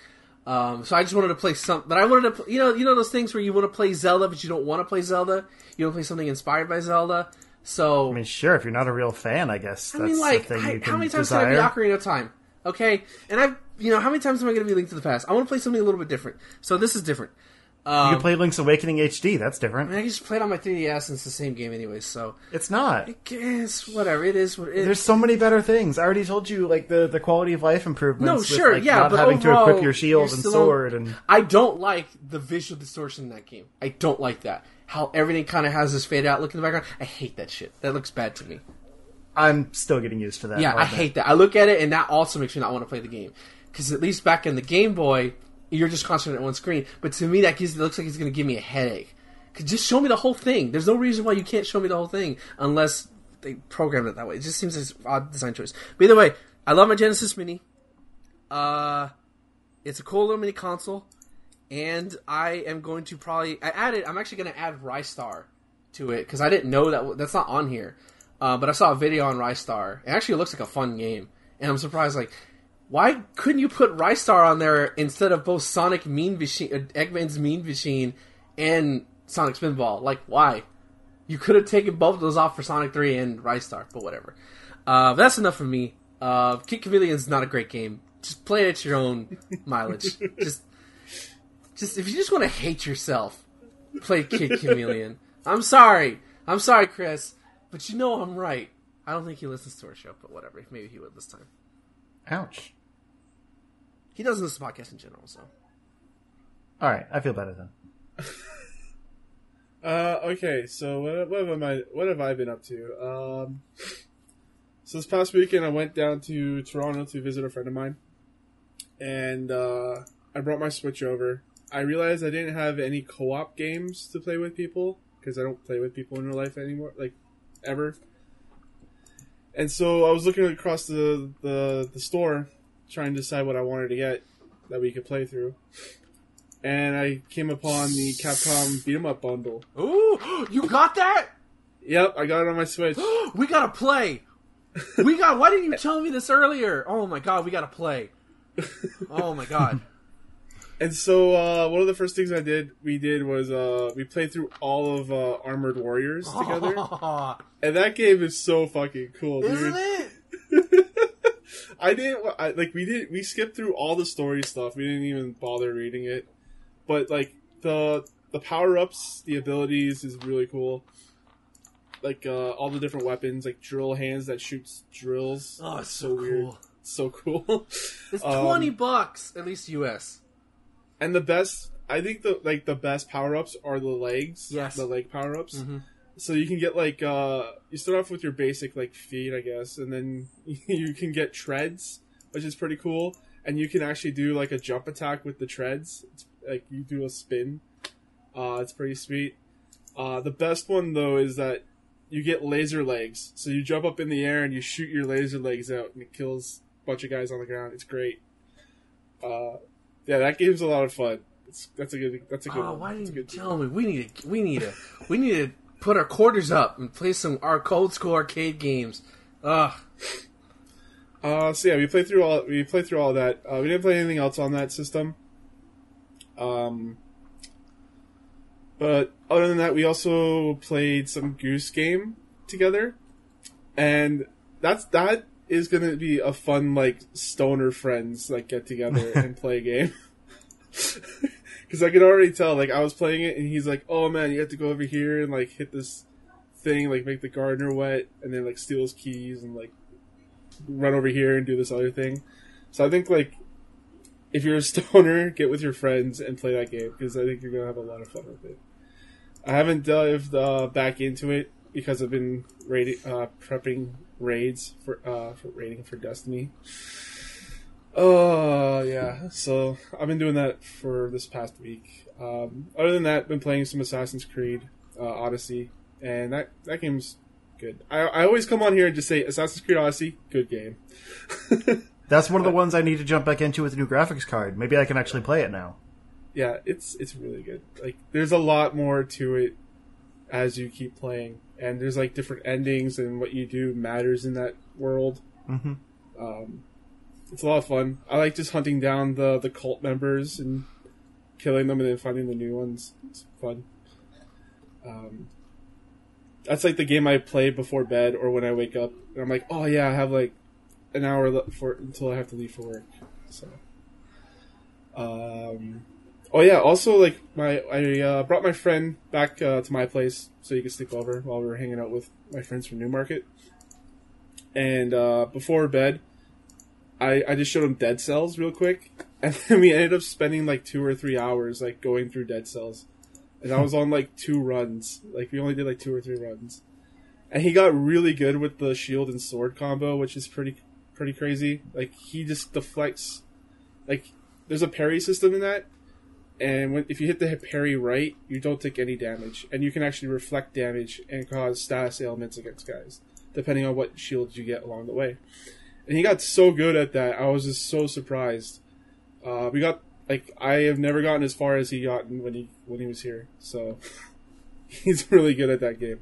Um, so I just wanted to play some, but I wanted to, you know, you know those things where you want to play Zelda, but you don't want to play Zelda. You want to play something inspired by Zelda. So I mean, sure, if you're not a real fan, I guess I that's mean, like, the thing I- you can how many times desire. can I be Ocarina of Time? Okay, and I, you know, how many times am I going to be Link to the Past? I want to play something a little bit different. So this is different. you Um, can play Link's Awakening HD. That's different. I mean, I just played on my 3DS, and it's the same game anyway. So It's not. I guess whatever it is. What it, There's so many better things. I already told you, like the the quality of life improvements. No, with, sure, like, yeah, not but having to equip your shield and sword on- and I don't like the visual distortion in that game. I don't like that. How everything kind of has this fade out look in the background. I hate that shit. That looks bad to me. I'm still getting used to that. Yeah, I'll hate that. I look at it and that also makes me not want to play the game. Because at least back in the Game Boy, you're just concentrating on one screen. But to me, that gives it looks like it's going to give me a headache. Cause Just show me the whole thing. There's no reason why you can't show me the whole thing unless they programmed it that way. It just seems like an odd design choice. But either way, I love my Genesis Mini. Uh, it's a cool little mini console, and I am going to probably I added. I'm actually going to add Ristar to it because I didn't know that that's not on here. Uh, but I saw a video on Ristar. It actually looks like a fun game, and I'm surprised. Like, why couldn't you put Ristar on there instead of both Sonic Mean Machine, uh, Eggman's Mean Machine, and Sonic Spinball? Like, why? You could have taken both of those off for Sonic 3 and Ristar, but whatever. Uh, that's enough for me. Uh, Kid Chameleon's not a great game. Just play it at your own mileage. <laughs> just, just if you just want to hate yourself, play Kid Chameleon. I'm sorry. I'm sorry, Chris, but you know I'm right. I don't think he listens to our show, but whatever. Maybe he would this time. Ouch. He doesn't listen to podcasts in general, so. All right, I feel better then. <laughs> Uh, okay, so what, what have I what have I been up to? Um, so this past weekend, I went down to Toronto to visit a friend of mine, and uh, I brought my Switch over. I realized I didn't have any co-op games to play with people because I don't play with people in real life anymore, like ever. And so I was looking across the, the the store, trying to decide what I wanted to get that we could play through. And I came upon the Capcom beat 'em up bundle. Ooh, <gasps> you got that? Yep, I got it on my Switch. <gasps> we gotta play. We got. Why didn't you tell me this earlier? Oh my god, we gotta play. <laughs> Oh my god. And so uh, one of the first things I did, we did was uh, we played through all of uh, Armored Warriors <laughs> together, and that game is so fucking cool. Isn't it? <laughs> I didn't I, like we did we skipped through all the story stuff. We didn't even bother reading it, but like the the power ups, the abilities is really cool. Like uh, all the different weapons, like drill hands that shoots drills. Oh, it's so so weird. cool. So cool. It's Um, twenty bucks, at least US. And the best, I think the like the best power ups are the legs. Yes. the leg power ups. Mhm. So you can get like uh you start off with your basic like feet, I guess, and then <laughs> you can get treads, which is pretty cool. And you can actually do like a jump attack with the treads. It's, like you do a spin. Uh, it's pretty sweet. Uh, the best one though is that you get laser legs. So you jump up in the air and you shoot your laser legs out, and it kills a bunch of guys on the ground. It's great. Uh, yeah, that game's a lot of fun. It's, that's a good. That's a good. Oh, one. why didn't you tell me? We need to. We need to. We need to put our quarters up and play some our old school arcade games. Ugh. Uh, so yeah, we played through all we played through all that. Uh, we didn't play anything else on that system. Um, but other than that, we also played some Goose Game together, and that's that is gonna be a fun like stoner friends like get together <laughs> and play a game. <laughs> Because I could already tell, like I was playing it, and he's like, "Oh man, you have to go over here and like hit this thing, like make the gardener wet, and then like steal his keys and like run over here and do this other thing. So I think like if you're a <laughs> stoner, get with your friends and play that game because I think you're gonna have a lot of fun with it. I haven't dived uh, back into it because I've been raiding, uh, prepping raids for uh, for raiding for Destiny. Oh yeah, so I've been doing that for this past week. Um, other than that, been playing some Assassin's Creed uh, Odyssey, and that that game's good. I, I always come on here and just say Assassin's Creed Odyssey, good game. <laughs> That's one of the ones I need to jump back into with the new graphics card. Maybe I can actually play it now. yeah, it's it's really good. Like there's a lot more to it as you keep playing, and there's like different endings, and what you do matters in that world. Mm-hmm. Um, it's a lot of fun. I like just hunting down the the cult members and killing them, and then finding the new ones. It's fun. Um, that's like the game I play before bed or when I wake up, and I'm like, oh yeah, I have like an hour for until I have to leave for work. So, um, oh yeah. Also, like my I uh, brought my friend back uh, to my place so he could sleep over while we were hanging out with my friends from Newmarket. And uh, before bed, I I just showed him Dead Cells real quick, <laughs> and then we ended up spending like two or three hours like going through Dead Cells. And I was on like two runs. Like we only did like two or three runs. And he got really good with the shield and sword combo, which is pretty pretty crazy. Like he just deflects like there's a parry system in that and when if you hit the parry right, you don't take any damage and you can actually reflect damage and cause status ailments against guys depending on what shields you get along the way. And he got so good at that. I was just so surprised. Uh, we got like I have never gotten as far as he gotten when he when he was here. So <laughs> he's really good at that game.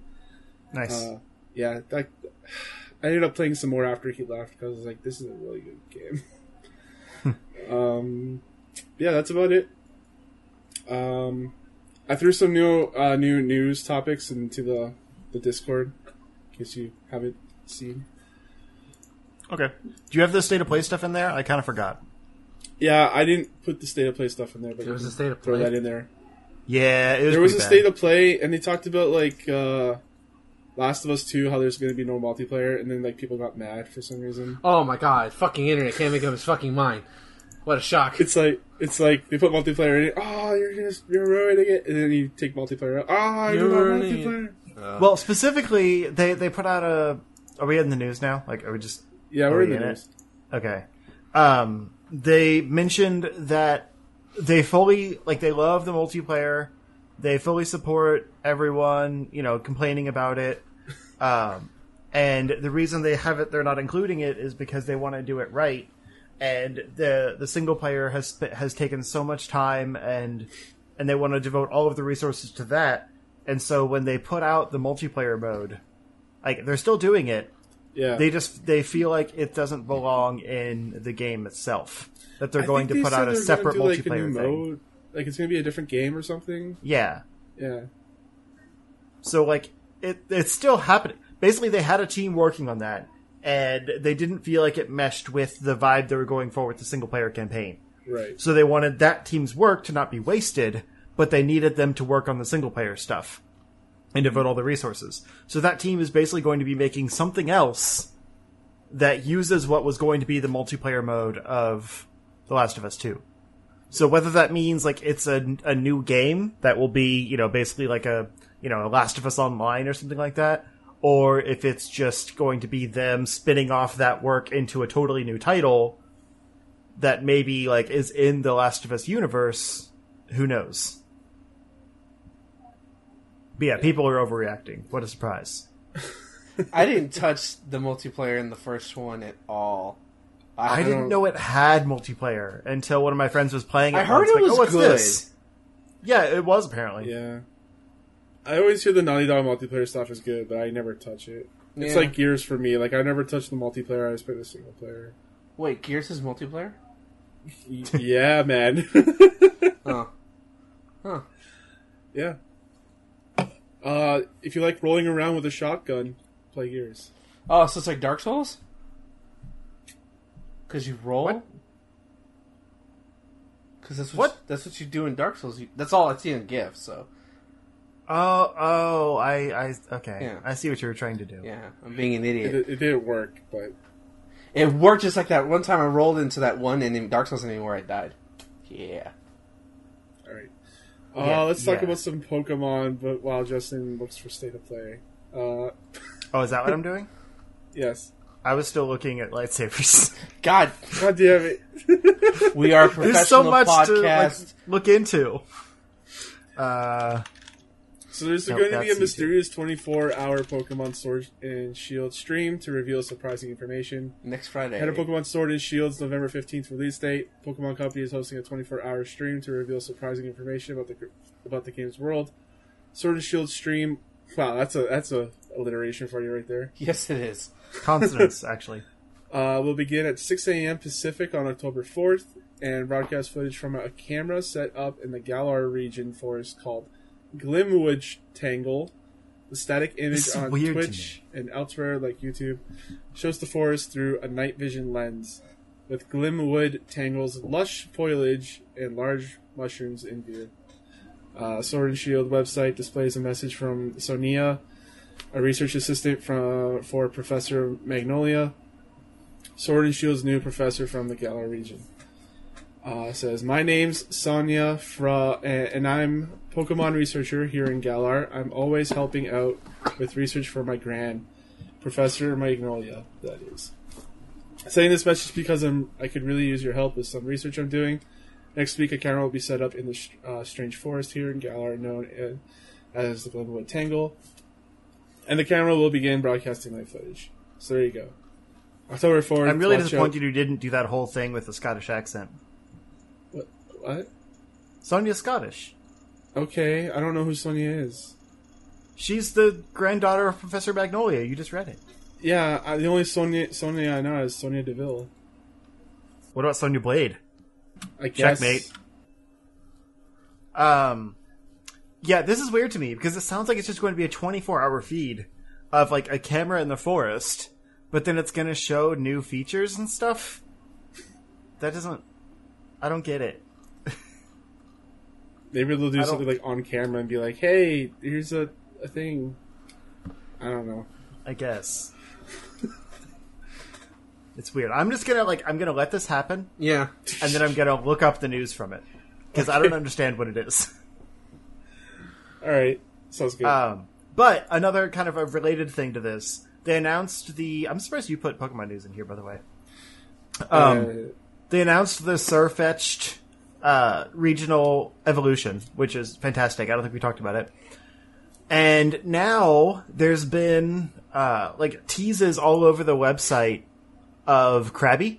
Nice. Uh, yeah, that, <sighs> I ended up playing some more after he left because I was like, this is a really good game. <laughs> um, yeah, that's about it. Um, I threw some new uh, new news topics into the the Discord, in case you haven't seen. Okay. Do you have the state of play stuff in there? I kind of forgot. Yeah, I didn't put the state of play stuff in there, but There was a state of play. throw play. that in there. Yeah, it was there was a pretty state of play, and they talked about like uh, Last of Us Two, how there's going to be no multiplayer, and then like people got mad for some reason. Oh my god, fucking internet can't make up his fucking mind. What a shock. It's like it's like they put multiplayer in it. Oh, you're just you're ruining it, and then you take multiplayer out. Oh, You're you're not ruining it. multiplayer. Well, specifically, they they put out a. Are we in the news now? Like, are we just Yeah, we're in the in it? news. Okay. Um, they mentioned that they fully like they love the multiplayer. They fully support everyone, you know, complaining about it. Um, and the reason they have it, they're not including it, is because they want to do it right. And the the single player has has taken so much time, and and they want to devote all of the resources to that. And so when they put out the multiplayer mode, like they're still doing it, Yeah, they just they feel like it doesn't belong in the game itself. That they're I going to put out a separate like, multiplayer thing. mode. Like it's going to be a different game or something. Yeah. Yeah, So like it it's still happening. Basically they had a team working on that and they didn't feel like it meshed with the vibe they were going for with the single player campaign. right. So they wanted that team's work to not be wasted, but they needed them to work on the single player stuff and devote all the resources. So that team is basically going to be making something else that uses what was going to be the multiplayer mode of The Last of Us 2. So whether that means like it's a, a new game that will be, you know, basically like a, you know, a Last of Us Online or something like that, or if it's just going to be them spinning off that work into a totally new title that maybe like is in the Last of Us universe, who knows? But yeah, people are overreacting. What a surprise. <laughs> I didn't touch the multiplayer in the first one at all. I don't- didn't know it had multiplayer until one of my friends was playing it. I heard once, it like, was oh, what's good. This? Yeah, it was apparently. Yeah. I always hear the Naughty Dog multiplayer stuff is good, but I never touch it. It's Yeah. like Gears for me. Like I never touch the multiplayer. I just play the single player. Wait, Gears is multiplayer? Yeah, man. <laughs> Oh. Huh. yeah. Uh, if you like rolling around with a shotgun, play Gears. Oh, so it's like Dark Souls? Because you roll? What? Because that's what, What? that's what you do in Dark Souls. You, that's all I see in GIF, so. Oh, oh, I, I, okay. Yeah. I see what you were trying to do. Yeah, I'm being an idiot. it didn't work, but It worked just like that one time I rolled into that one and in Dark Souls anymore I died. Yeah. all right. Uh, Yeah, let's talk yeah. about some Pokemon. But while Justin looks for state of play, uh, <laughs> Oh, is that what I'm doing? yes. I was still looking at lightsabers. <laughs> God, God damn it! we are a professional <laughs> There's so much to like, podcast. look into. Uh, So there's Nope, going to be a mysterious 24-hour Pokemon Sword and Shield stream to reveal surprising information. Next Friday. Head of Pokemon Sword and Shield's November 15th release date. Pokemon Company is hosting a 24-hour stream to reveal surprising information about the about the game's world. Sword and Shield stream. Wow, that's a that's a alliteration for you right there. <laughs> Yes, it is. consonants, <laughs> actually. Uh, will begin at 6 a.m. Pacific on October 4th and broadcast footage from a camera set up in the Galar region forest called Glimwood Tangle. The static image on Twitch and elsewhere like YouTube shows the forest through a night vision lens, with Glimwood Tangle's lush foliage and large mushrooms in view. Uh, Sword and Shield website displays a message from Sonia, a research assistant from, for Professor Magnolia, Sword and Shield's new professor from the Galar region. Uh, says, My name's Sonia, fra- and I'm Pokemon researcher here in Galar. I'm always helping out with research for my grand Professor Magnolia, that is. Saying this message because I'm, I could really use your help with some research I'm doing. Next week, a camera will be set up in the uh, strange forest here in Galar, known as, the Glenwood Tangle. And the camera will begin broadcasting live footage. So there you go. October 4th. I'm really disappointed you didn't do that whole thing with the Scottish accent. What? Sonia's Scottish. Okay, I don't know who Sonia is. She's the granddaughter of Professor Magnolia. You just read it. Yeah, I, the only Sonia Sonia I know is Sonya Deville. What about Sonya Blade? I guess. Checkmate. Um, Yeah, this is weird to me because it sounds like it's just going to be a 24 hour feed of like a camera in the forest, but then it's going to show new features and stuff. That doesn't. I don't get it. Maybe they'll do I something like on camera and be like, "Hey, here's a, a thing." I don't know. I guess. it's weird. I'm just gonna like I'm gonna let this happen, Yeah. and then I'm gonna look up the news from it because I don't understand what it is. All right, sounds good. Um, but another kind of a related thing to this, they announced the. I'm surprised you put Pokemon news in here, by the way. Um, Uh, they announced the Sirfetch'd uh, regional evolution, which is fantastic. I don't think we talked about it. And now there's been uh, like teases all over the website of Krabby,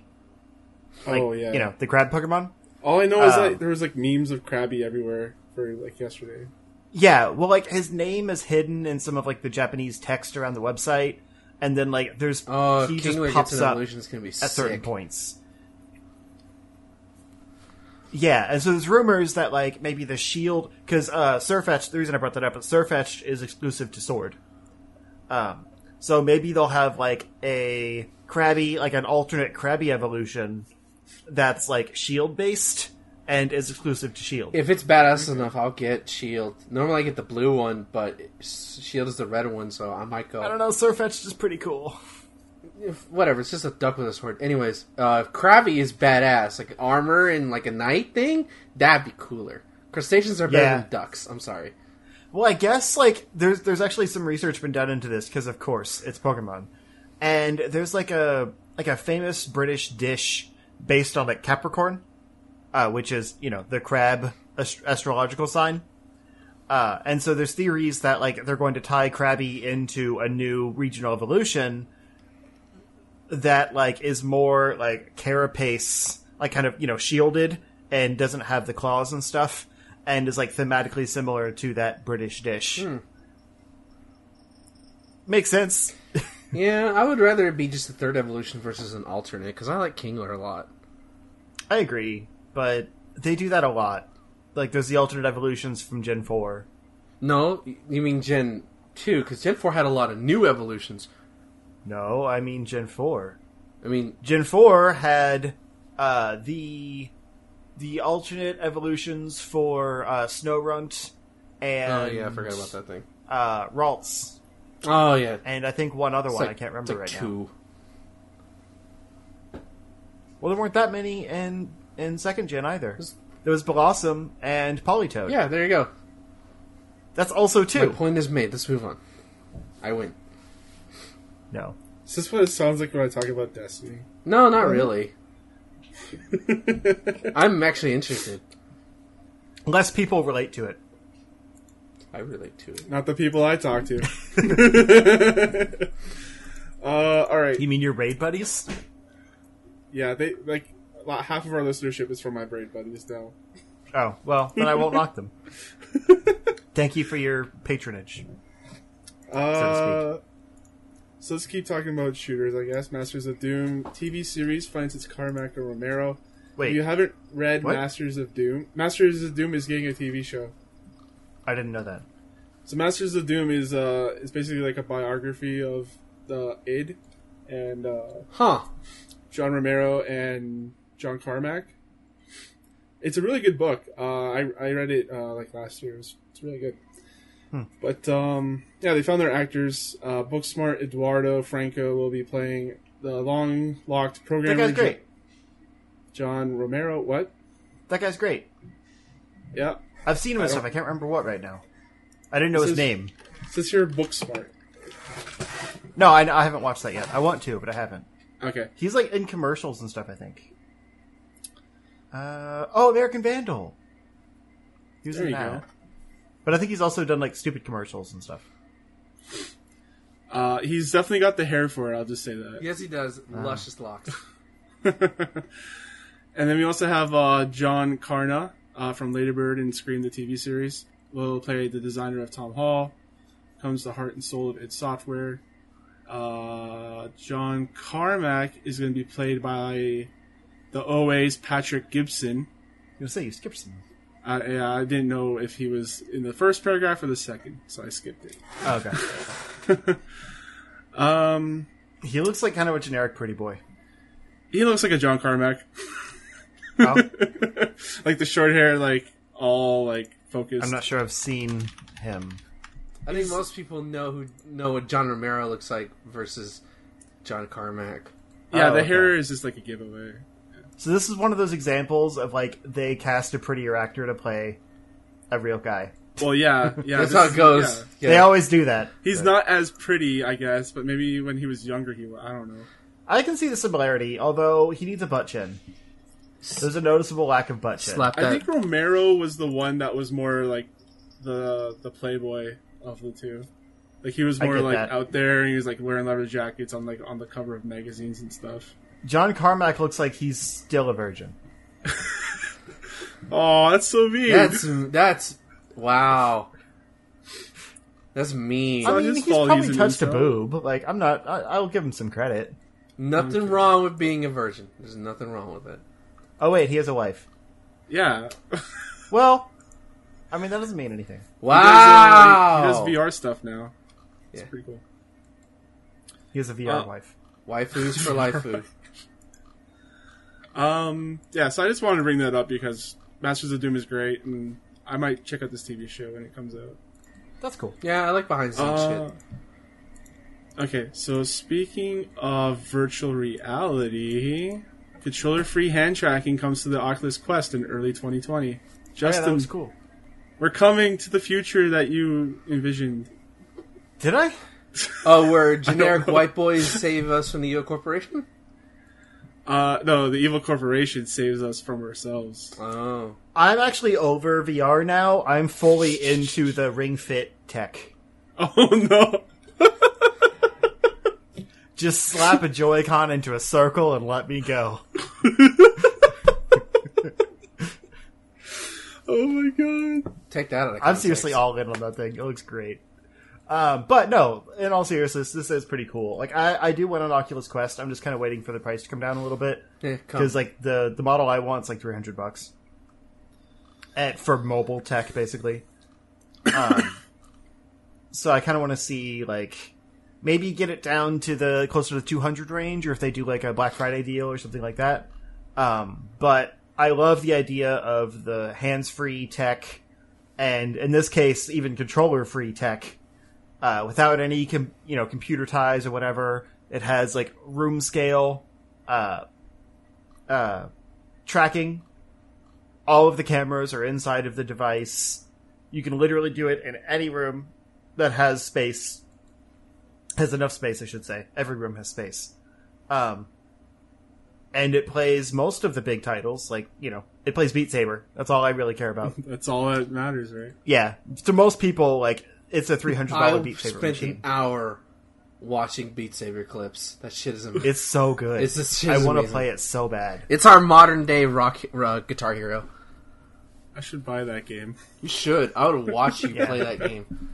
like oh yeah. you know the crab Pokemon. All I know is um, that there was like memes of Krabby everywhere for like yesterday. Yeah, well, like his name is hidden in some of like the Japanese text around the website, and then like there's Oh, he if just Kingler gets pops an up evolution, it's gonna be at sick. certain points. Yeah, and so there's rumors that like maybe the shield because uh, Sirfetch'd. The reason I brought that up is Sirfetch'd is exclusive to Sword. Um, so maybe they'll have like a Krabby, like an alternate Krabby evolution that's like Shield based and is exclusive to Shield. If it's badass enough, I'll get Shield. Normally, I get the blue one, but Shield is the red one, so I might go. I don't know. Sirfetch'd is pretty cool. If- whatever. It's just a duck with a sword. Anyways, uh, Krabby is badass. Like armor and like a knight thing, that'd be cooler. Crustaceans are better Yeah. than ducks. I'm sorry. Well, I guess like there's there's actually some research been done into this because of course it's Pokemon, and there's like a like a famous British dish based on like Capricorn, uh, which is you know the crab ast- astrological sign. Uh, and so there's theories that like they're going to tie Krabby into a new regional evolution that like is more like carapace, like kind of you know shielded and doesn't have the claws and stuff, and is like thematically similar to that British dish. Hmm. Makes sense. <laughs> Yeah, I would rather it be just a third evolution versus an alternate because I like Kingler a lot. I agree, but they do that a lot. Like there's the alternate evolutions from Gen Four. No, you mean Gen two? Because Gen four had a lot of new evolutions. No, I mean Gen Four. I mean, Gen Four had uh, the the alternate evolutions for uh, Snorunt and oh yeah, I forgot about that thing. uh, Ralts, Oh yeah, and I think one other It's one like- I can't remember like right now. two. Well, there weren't that many in in second gen either. There was Bellossom and Politoed. Yeah, there you go. that's also My two. point is made. Let's move on. I win. No, Is this what it sounds like when I talk about Destiny? No, not really. <laughs> I'm actually interested. less people relate to it. I relate to it. Not the people I talk to. <laughs> uh, all right. You mean your raid buddies? Yeah, they like about half of our listenership is from my braid buddies now. Oh well, then I won't knock them. <laughs> Thank you for your patronage. Uh, so let's keep talking about shooters. I guess Masters of Doom TV series finds its Carmack and Romero. Wait, If you haven't read What? Masters of Doom, Masters of Doom is getting a TV show. I didn't know that. So Masters of Doom is uh is basically like a biography of the id and uh, Huh. John Romero and John Carmack. It's a really good book. Uh, I I read it uh, like last year. It was, it's really good. Hmm. But um, yeah, they found their actors. Uh, Booksmart Eduardo Franco will be playing the long locked programmer. That guy's great. John Romero. What? That guy's great. Yeah. I've seen him and stuff. I can't remember what right now. I didn't know his is- name. Since you're Booksmart. No, I, I haven't watched that yet. I want to, but I haven't. Okay. He's like in commercials and stuff. I think. Uh, oh, American Vandal. He was There in you that. go. But I think he's also done like stupid commercials and stuff. Uh, he's definitely got the hair for it. I'll just say that. Yes, he does. Luscious locks. <laughs> and then we also have uh, John Karna uh, from Ladybird and Scream, the TV series. Will play the designer of Tom Hall. Comes the heart and soul of id Software. Uh, John Carmack is going to be played by the OA's Patrick Gibson. You'll say you skipped some. I, yeah, I didn't know if he was in the first paragraph or the second, so I skipped it. Oh, okay. <laughs> Um, he looks like kind of a generic pretty boy. he looks like a John Carmack, Oh, <laughs> like the short hair, like all like focused. I'm not sure I've seen him. I think most people know who know what John Romero looks like versus John Carmack. Yeah, Oh, the okay. hair is just like a giveaway. So this is one of those examples of like they cast a prettier actor to play a real guy. Well, yeah, <laughs> yeah. That's this how is- it goes. yeah. Yeah. They always do that. He's But not as pretty, I guess, but maybe when he was younger, he. wa- I don't know. I can see the similarity, although he needs a butt chin. There's a noticeable lack of butt chin. Slap I think Romero was the one that was more like the the playboy of the two. Like he was more like that. out there, and he was like wearing leather jackets on like on the cover of magazines and stuff. John Carmack looks like he's still a virgin. <laughs> Oh, that's so mean. That's that's wow. That's mean. not I mean, he's probably he's an touched a boob. Like I'm not. I, I'll give him some credit. nothing wrong with being a virgin. There's nothing wrong with it. Oh wait, he has a wife. yeah. <laughs> Well, I mean that doesn't mean anything. Wow. He does, uh, he does VR stuff now. It's Yeah. pretty cool. He has a VR Uh, wife. Waifus for life food. <laughs> Um, yeah, so I just wanted to bring that up because Masters of Doom is great, and I might check out this TV show when it comes out. That's cool. Yeah, I like behind the scenes Uh, shit. okay, so speaking of virtual reality, controller-free hand tracking comes to the Oculus Quest in early 2020. Oh, yeah, Justin, that was cool. we're coming to the future that you envisioned. Did I? <laughs> Oh, where generic white boys save us from the Yo Corporation? Uh, no, the evil corporation saves us from ourselves. Oh. I'm actually over VR now. I'm fully <laughs> into the Ring Fit tech. <laughs> Oh no! <laughs> Just slap a Joy-Con into a circle and let me go. Oh my god! Take that out of I'm seriously all in on that thing. It looks great. Um, but no, in all seriousness, this is pretty cool. Like I, I do want an Oculus Quest. I'm just kind of waiting for the price to come down a little bit Yeah, because like the the model I want is like 300 bucks, and for mobile tech basically. Um, <coughs> so I kind of want to see like maybe get it down to the closer to the 200 range, or if they do like a Black Friday deal or something like that. Um, but I love the idea of the hands-free tech, and in this case, even controller-free tech, uh, without any com- you know computer ties or whatever. It has like room scale, uh, uh, tracking. All of the cameras are inside of the device. You can literally do it in any room that has space. Has enough space, I should say. Every room has space. Um, and it plays most of the big titles. Like you know, it plays Beat Saber. That's all I really care about. <laughs> That's all that matters, right? yeah, to most people, like it's a three hundred dollar I Beat Saber spent machine. an hour watching Beat Saber clips. That shit is amazing. It's so good. It's- this shit I want to play it so bad. It's our modern day rock uh, Guitar Hero. I should buy that game. You should. I would watch you <laughs> Yeah. play that game.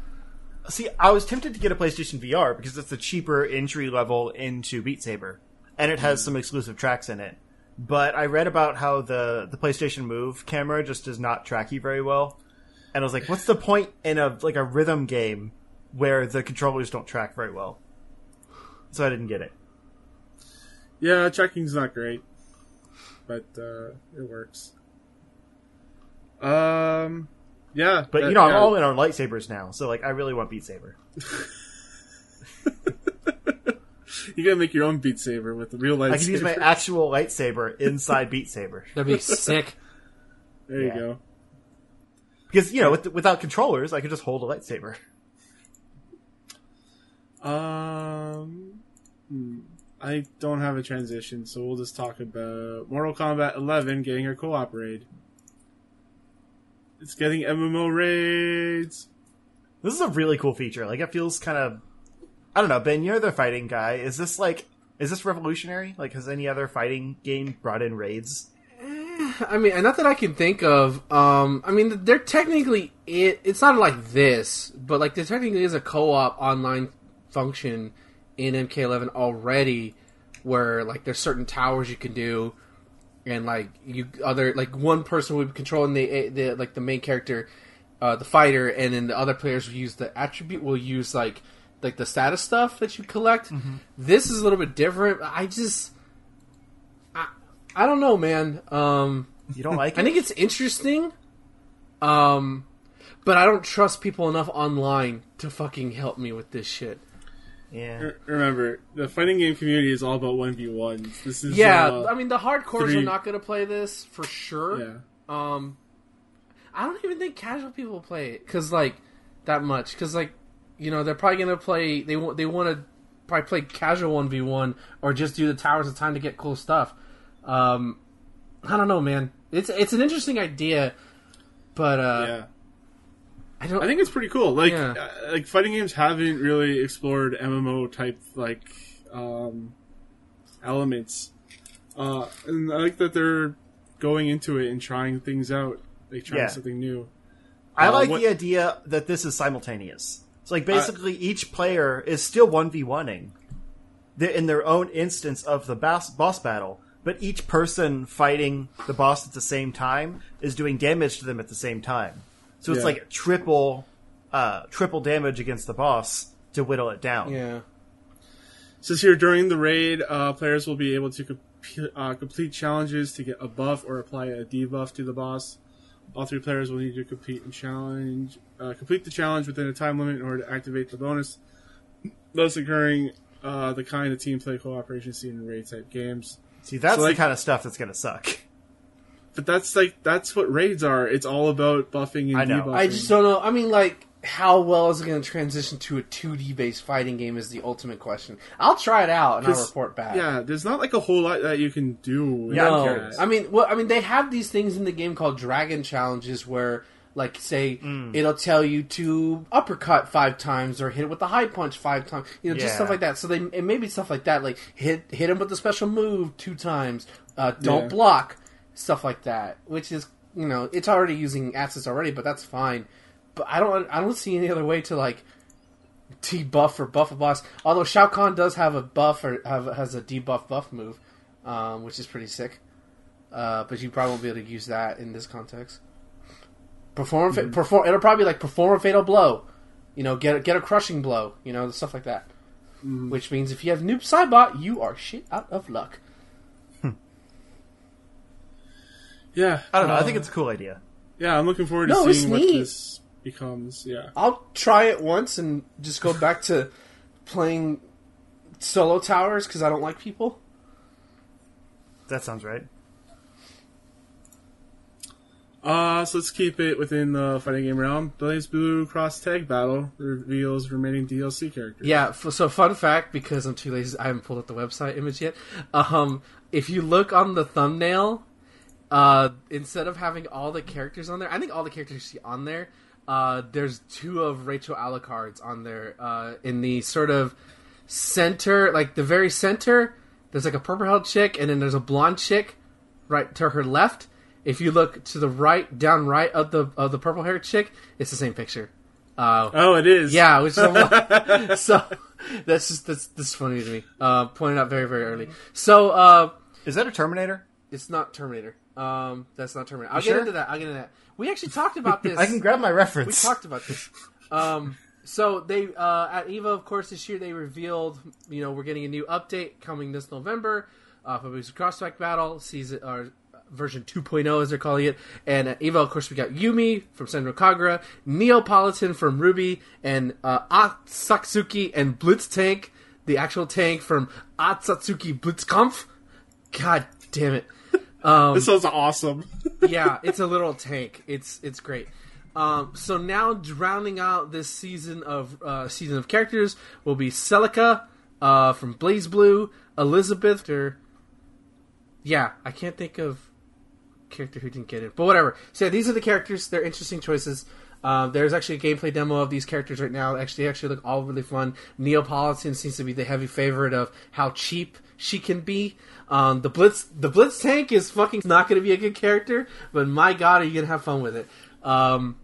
See, I was tempted to get a PlayStation VR because it's a cheaper entry level into Beat Saber, and it has some exclusive tracks in it. But I read about how the the PlayStation Move camera just does not track you very well, and I was like, "What's the point in a like a rhythm game where the controllers don't track very well?" So I didn't get it. Yeah, tracking's not great, but uh, it works. Um, yeah, But that- you know, I'm yeah. all in on lightsabers now, so like I really want Beat Saber. <laughs> You gotta make your own Beat Saber with the real lightsaber. I can use my actual lightsaber inside Beat Saber That'd be sick. there you go. Because you know, with, without controllers, I could just hold a lightsaber. Um, hmm, I don't have a transition, so we'll just talk about Mortal Kombat 11 getting a co-op raid. It's getting MMO raids. This is a really cool feature. Like it feels kind of I don't know, Ben, you're the fighting guy. Is this like is this revolutionary? Like has any other fighting game brought in raids? I mean, not that I can think of. Um, I mean, they're technically it. It's not like this, but like there technically is a co-op online function in MK11 already, where like there's certain towers you can do, and like you other like one person would be controlling the the like the main character, uh, the fighter, and then the other players will use the attribute. Will use like like the status stuff that you collect. This is a little bit different. I just, I, I don't know, man. Um, You don't like it? I think it's interesting, um, but I don't trust people enough online to fucking help me with this shit. yeah. Remember, the fighting game community is all about one v ones. This is Yeah, uh, I mean the hardcores three- are not going to play this for sure. yeah. Um, I don't even think casual people play it because like that much because like you know they're probably gonna play they want they want to probably play casual one v one or just do the towers of time to get cool stuff. Um, I don't know, man. It's it's an interesting idea, but uh, yeah. I don't. I think it's pretty cool. Like, Yeah. uh, like fighting games haven't really explored MMO type like um, elements, uh, and I like that they're going into it and trying things out, like trying Yeah. something new. I Uh, like what- the idea that this is simultaneous. So, like, basically, each player is still one v oneing in their own instance of the boss, boss battle, but each person fighting the boss at the same time is doing damage to them at the same time. So it's Yeah. like triple, uh, triple damage against the boss to whittle it down. yeah. Says here during the raid, uh, players will be able to comp- uh, complete challenges to get a buff or apply a debuff to the boss. All three players will need to complete and challenge, uh, complete the challenge within a time limit in order to activate the bonus, thus occurring uh, the kind of team play cooperation seen in raid type games. See, that's So, like- the kind of stuff that's gonna suck. But that's like that's what raids are. It's all about buffing and I know. debuffing. I just don't know. I mean, like, how well is it going to transition to a 2D based fighting game is the ultimate question. I'll try it out and I'll 'Cause- report back. yeah, there's not like a whole lot that you can do. Yeah, no. I mean, well, I mean, they have these things in the game called dragon challenges where, like, say Mm. it'll tell you to uppercut five times or hit it with the high punch five times, you know, just stuff like that. So they it may be stuff like that, like hit hit him with the special move two times, uh, don't Yeah. block, stuff like that. Which is, you know, it's already using assets already, but that's fine. But I don't I don't see any other way to like debuff or buff a boss. Although Shao Kahn does have a buff or have has a debuff buff move, um, which is pretty sick. Uh, but you probably won't be able to use that in this context. Perform, fa- mm-hmm. perform. It'll probably be like perform a fatal blow. You know, get a, get a crushing blow. You know, stuff like that. Mm. Which means if you have Noob Saibot, you are shit out of luck. Hmm. yeah. I don't know. I think um, it's a cool idea. yeah. I'm looking forward to No, seeing what neat. this becomes. Yeah. I'll try it once and just go back to playing solo towers because I don't like people. That sounds right. Uh, so let's keep it within the fighting game realm. BlazBlue Cross Tag Battle reveals remaining DLC characters. Yeah. So fun fact, because I'm too lazy, I haven't pulled up the website image yet. Um, if you look on the thumbnail, uh, instead of having all the characters on there, I think all the characters you see on there. Uh, there's two of Rachel Alucard's on there. Uh, in the sort of center, like the very center, there's like a purple haired chick, and then there's a blonde chick right to her left. If you look to the right, down right of the of the purple haired chick, it's the same picture. Uh, Oh, it is. yeah, which is <laughs> so that's just that's, that's funny to me. Uh, pointed out very very early. So uh, Is that a Terminator? it's not Terminator. Um, that's not Terminator. I'll You get sure? into that. I'll get into that. We actually talked about <laughs> this. I can grab my reference. we talked about this. Um, so they uh, at Evo, of course, this year they revealed. You know, we're getting a new update coming this November uh, for Boost Crossback Battle season or version 2.0 as they're calling it. And at Evo, of course, we got Yumi from Senran Kagura, Neopolitan from RWBY, and uh, Akatsuki and Blitz Tank, the actual tank from Akatsuki Blitzkampf. God damn it. Um, This sounds awesome. <laughs> yeah, it's a little tank. It's it's great. Um, so now rounding out this season of uh, season of characters will be Celica uh, from BlazBlue, Elizabeth. Or yeah, I can't think of character who didn't get it, but whatever. So yeah, these are the characters. They're interesting choices. Uh, there's actually a gameplay demo of these characters right now. Actually, they actually look all really fun. Neopolitan seems to be the heavy favorite of how cheap she can be. Um, the Blitz, the Blitz tank is fucking not going to be a good character, but my god, are you going to have fun with it? Um,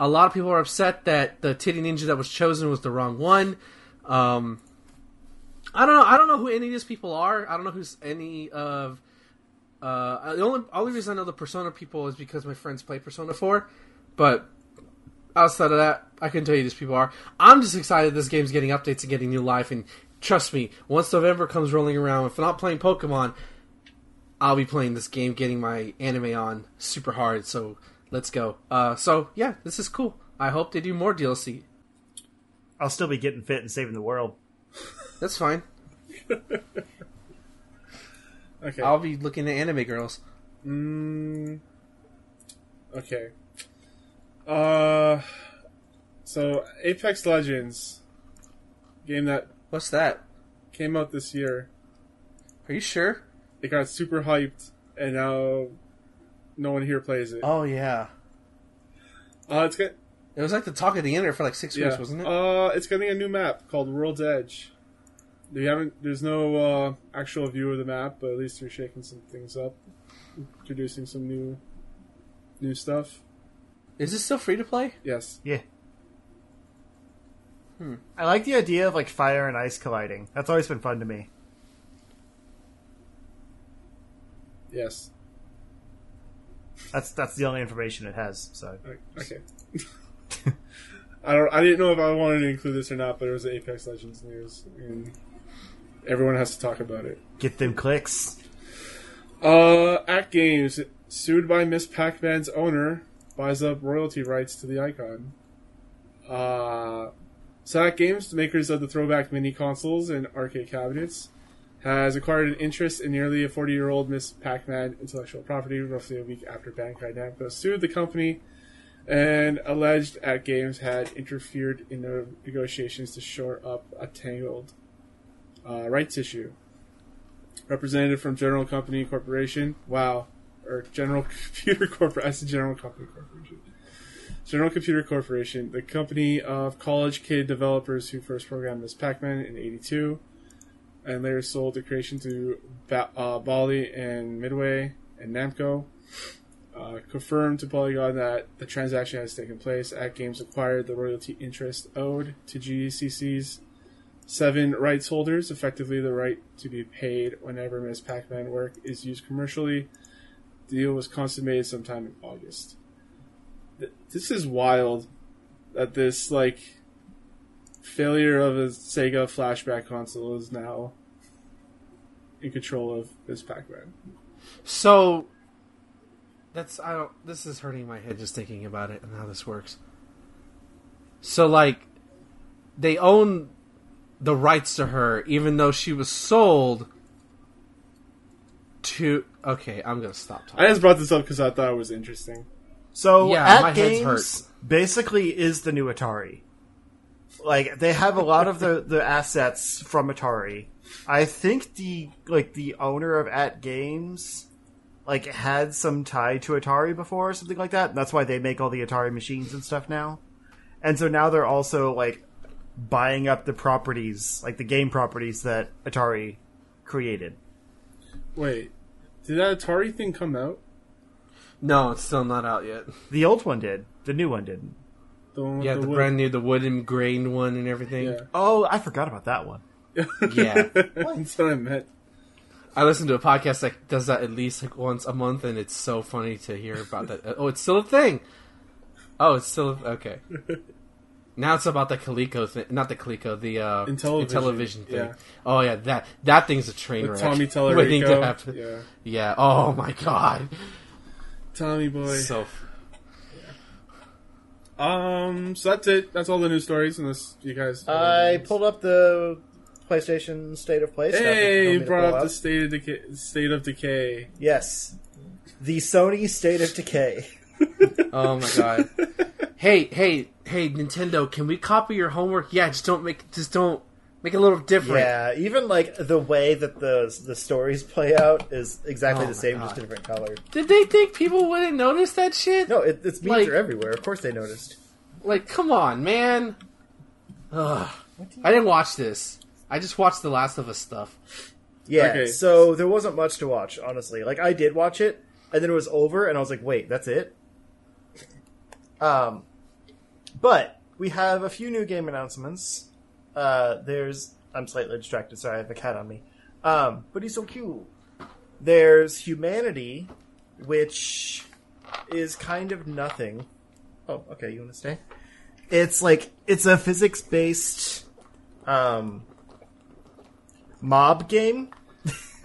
a lot of people are upset that the Titty Ninja that was chosen was the wrong one. Um, I don't know. I don't know who any of these people are. I don't know who's any of Uh, the only only reason I know the Persona people is because my friends play Persona 4, but outside of that, I can tell you these people are. I'm just excited this game's getting updates and getting new life, and trust me, once November comes rolling around, if I'm not playing Pokemon, I'll be playing this game, getting my anime on super hard. So let's go. Uh, so yeah, this is cool. I hope they do more DLC. I'll still be getting fit and saving the world. That's fine. <laughs> Okay. I'll be looking at anime girls. Mm, okay. Uh, so Apex Legends, game that What's that? came out this year, Are you sure? it got super hyped, and now no one here plays it. Oh yeah. Uh, it's get It was like the talk of the internet for like six yeah. weeks, wasn't it? Uh, it's getting a new map called World's Edge. They haven't. There's no uh, actual view of the map, but at least they're shaking some things up, introducing some new, new stuff. Is this still free to play? Yes. Yeah. Hmm. I like the idea of like fire and ice colliding. That's always been fun to me. Yes. That's that's the only information it has. So Okay. <laughs> I don't. I didn't know if I wanted to include this or not, but it was Apex Legends news, and everyone has to talk about it. get them clicks. Uh, AtGames sued by Miss Pac-Man's owner buys up royalty rights to the icon. Uh, so AtGames, the makers of the throwback mini consoles and arcade cabinets, has acquired an interest in nearly a 40-year-old Miss Pac-Man intellectual property roughly a week after Bandai Namco sued the company and alleged AtGames had interfered in the negotiations to shore up a tangled uh, rights issue. Representative from General Company Corporation. Wow. Or General <laughs> Computer Corporation. I said General Company Corporation. General Computer Corporation, the company of college kid developers who first programmed Miss Pac-Man in '82, and later sold the creation to ba- uh, Bally and Midway and Namco. Uh, confirmed to Polygon that the transaction has taken place. AtGames acquired the royalty interest owed to GCC's seven rights holders, effectively the right to be paid whenever Ms. Pac-Man work is used commercially. The deal was consummated sometime in August. Th- This is wild that this like failure of a Sega flashback console is now in control of Ms. Pac-Man. So that's I don't. This is hurting my head just thinking about it and how this works. So like, they own the rights to her, even though she was sold to. Okay, I'm gonna stop talking. I just brought this up because I thought it was interesting. So Yeah, my at head's games basically is the new Atari. Like they have a lot of the, <laughs> the assets from Atari. I think the like the owner of AtGames like had some tie to Atari before or something like that. And that's why they make all the Atari machines and stuff now. And so now they're also like buying up the properties, like the game properties that Atari created. Wait, did that Atari thing come out? No, it's still not out yet. The old one did. The new one didn't. The one Yeah, the, wood- brand new, the wooden grained one and everything. Yeah. Oh, I forgot about that one. <laughs> Yeah. That's what I meant. I listen to a podcast that does that at least like once a month, and it's so funny to hear about that. Oh, it's still a thing. Oh, it's still okay. <laughs> Now it's about the Coleco thing, not the Coleco, the uh, Intellivision, Intellivision thing. yeah. Oh yeah, that that thing's a train With wreck. Tommy <laughs> Waiting to happen. Yeah. Yeah. Oh my god. Tommy boy. So Um, so that's it. That's all the news stories. Unless you guys. I pulled up the PlayStation State of Play. you Hey, you brought pull up the state of decay. State of decay. Yes. The Sony State of Decay. Oh my god. <laughs> hey, hey, hey, Nintendo, can we copy your homework? Yeah, just don't make just don't make it a little different. Yeah, even like the way that the the stories <laughs> play out is exactly Oh the same, God. just a different color. Did they think people wouldn't notice that shit? No, it, it's memes Like- are everywhere. Of course they noticed. Like, come on, man. Ugh. I didn't watch this. I just watched the Last of Us stuff. Yeah, Okay. so there wasn't much to watch, honestly. Like I did watch it, and then it was over, and I was like, "Wait, that's it." Um, but we have a few new game announcements. Uh, there's I'm slightly distracted. Sorry, I have a cat on me. Um, but he's so cute. there's Humanity, which is kind of nothing. Oh, okay. You want to stay? It's like it's a physics based um, mob game. <laughs>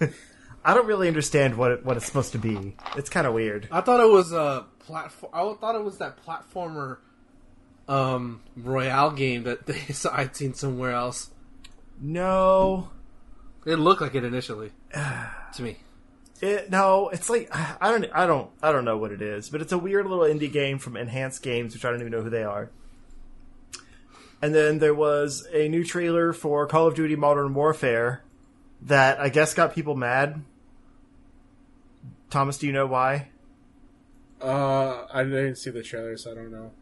I don't really understand what it, what it's supposed to be. It's kind of weird. I thought it was a platform. I thought it was that platformer um, Royale game that <laughs> they, I'd seen somewhere else. No, It looked like it initially to me. It, no, it's like I don't, I don't, I don't know what it is, but it's a weird little indie game from Enhanced Games, which I don't even know who they are. And then there was a new trailer for Call of Duty Modern Warfare that I guess got people mad. Thomas, do you know why? Uh, I didn't see the trailer, so I don't know.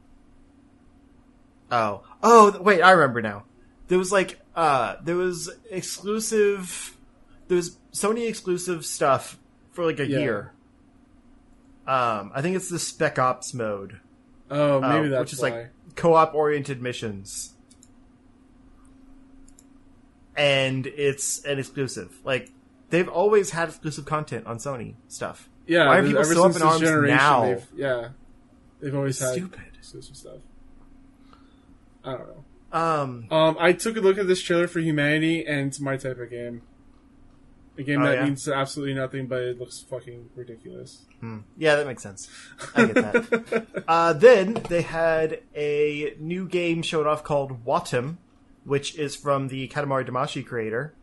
Oh, oh, wait, I remember now. There was like, uh, there was exclusive, there was Sony exclusive stuff for like a Yeah. year. Um, I think it's the Spec Ops mode. Oh, maybe uh, that's which is why. like co-op oriented missions, and it's an exclusive. Like they've always had exclusive content on Sony stuff. yeah, why are people so up in arms now? They've, yeah, they've always had Stupid. exclusive stuff. I don't know. Um, Um, I took a look at this trailer for Humanity, and it's my type of game. A game Oh, that yeah? means absolutely nothing, but it looks fucking ridiculous. hmm. yeah, that makes sense. I get that. <laughs> uh, then they had a new game showed off called Wattam, which is from the Katamari Damacy creator,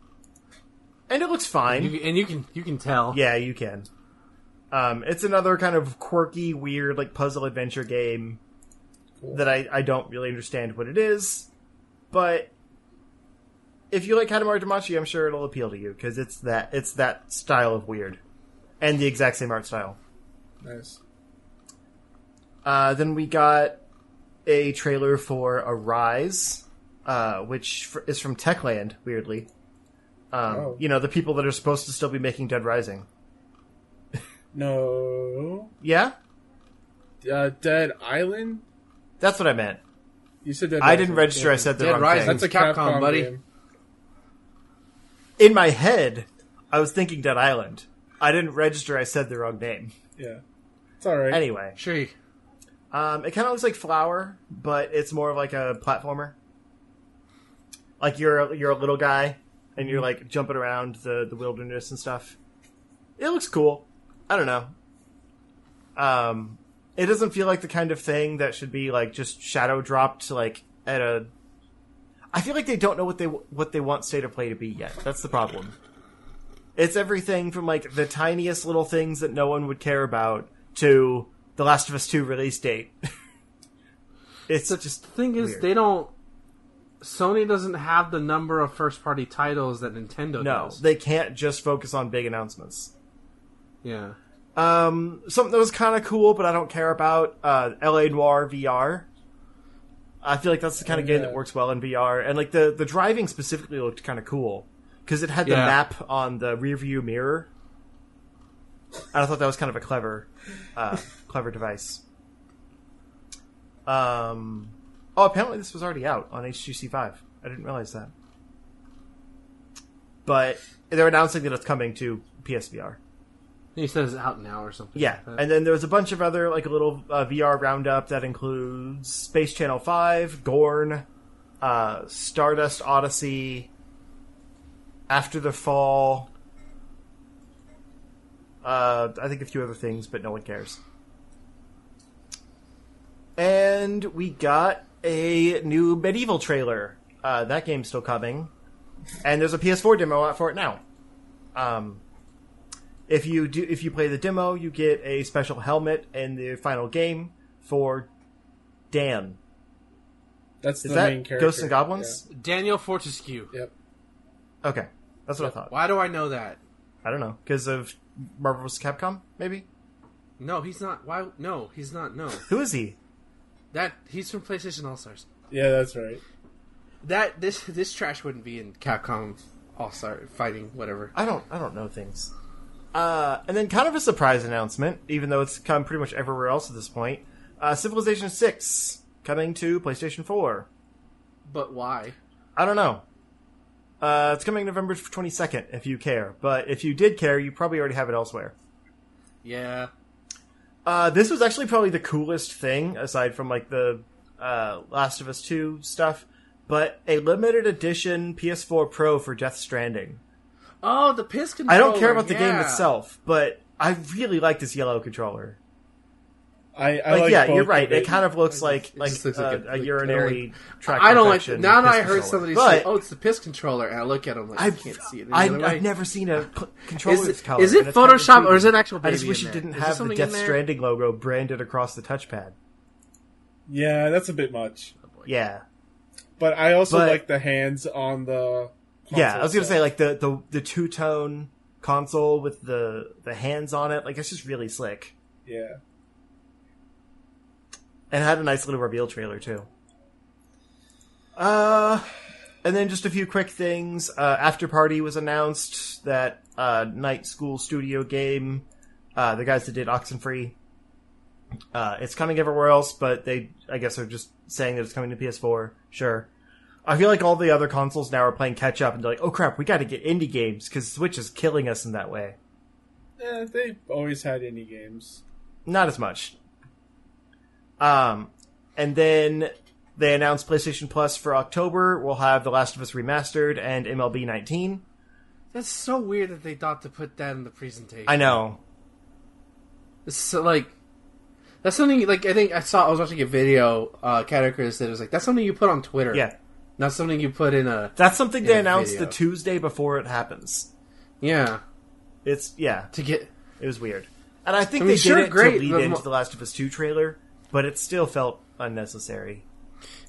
and it looks fine. You, and you can you can tell. Yeah, you can. Um, it's another kind of quirky, weird, like puzzle adventure game Cool. That I, I don't really understand what it is, but if you like Katamari Damacy, I'm sure it'll appeal to you because it's that it's that style of weird, and the exact same art style. nice. Uh, then we got a trailer for Arise, uh, which f- is from Techland. Weirdly, um, Oh. you know the people that are supposed to still be making Dead Rising. No, Yeah, uh, Dead Island. That's what I meant. You said Dead I didn't Rising. register. I said the Dead wrong Rising. thing. That's a Capcom, Capcom, buddy. game. In my head, I was thinking Dead Island. I didn't register. I said the wrong name. Yeah, it's all right. Anyway, Sure. um, it kind of looks like Flower, but it's more of like a platformer. Like you're a, you're a little guy and you're like jumping around the the wilderness and stuff. It looks cool. I don't know. Um, it doesn't feel like the kind of thing that should be like just shadow dropped like at a. I feel like they don't know what they what they want state of play to be yet. That's the problem. It's everything from like the tiniest little things that no one would care about to the Last of Us Two release date. <laughs> it's such a. The just thing is, they don't. Sony doesn't have the number of first party titles that Nintendo no, does. they can't just focus on big announcements. yeah. Um, something that was kind of cool, but I don't care about uh, LA Noire VR. I feel like that's the kind of Oh, game yeah. that works well in VR, and like the the driving specifically looked kind of cool because it had the Yeah. map on the rear view mirror. And I thought that was kind of a clever, uh, <laughs> clever device. Um, oh, apparently this was already out on HTC Vive. I didn't realize that. But they're announcing that it's coming to PSVR. He says it's out now or something. Yeah, like and then there was a bunch of other like a little uh, VR roundup that includes Space Channel Five, Gorn, uh, Stardust Odyssey, After the Fall. Uh, I think a few other things, but no one cares. And we got a new MediEvil trailer. Uh, that game's still coming, and there's a PS4 demo out for it now. Um, if you do if you play the demo you get a special helmet in the final game for dan That's is the that main character. ghosts and goblins Daniel Fortescue. Yep. okay that's what i thought Why do I know that? i don't know because of marvel vs capcom maybe No, he's not. Why? No, he's not. No, who is he that he's from PlayStation All Stars. Yeah, that's right. That this this trash wouldn't be in Capcom All Star fighting whatever. i don't i don't know things uh, and then kind of a surprise announcement even though it's come pretty much everywhere else at this point uh, civilization 6 coming to playstation 4 But why? i don't know Uh, it's coming November 22nd if you care. But if you did care, you probably already have it elsewhere. Yeah. Uh, this was actually probably the coolest thing, aside from like the uh, Last of Us 2 stuff, but a limited edition PS4 Pro for Death Stranding. Oh, the piss controller. I don't care about the game itself, but I really like this yellow controller. I, I Like, like yeah, both you're right. of It kind of looks like like, looks uh, like a- a, like- urinary tract I don't like. infection Now that I heard controller. somebody but say, "Oh, it's the piss controller," and I look at them like, I I've, can't see it. I, I've never seen a cl- controller Is this it, color. is it and it's kind of Photoshop or is it actual baby I just wish in it didn't Is there have the Death? Stranding logo branded across the touchpad. Yeah, that's a bit much. Yeah, But I also But- like the hands on the. Yeah. I was gonna console say like the the, the two tone console with the the hands on it. Like it's just really slick, Yeah. and it had a nice little reveal trailer too. Uh, and then just a few quick things. Uh, Afterparty was announced that uh, Night School Studio game. Uh, the guys that did Oxenfree. Uh, it's coming everywhere else, but they, I guess, are just saying that it's coming to PS4. Sure. I feel like all the other consoles now are playing catch up and they're like, oh crap, we got to get indie games because Switch is killing us in that way. Eh, they've always had indie games. Not as much. Um, and then they announced PlayStation Plus for October. We'll have The Last of Us Remastered and MLB 19. That's so weird that they thought to put that in the presentation. I know. It's so, like that's something like I think I saw. I was watching a video. Uh, Catacris that was like that's something you put on Twitter. Yeah. Not something you put in a. That's something they announced video. the Tuesday before it happens. Yeah, It's, yeah, to get. it was weird. And I think I mean, they sure, did it great, to lead into mo- The Last of Us 2 trailer, but it still felt unnecessary.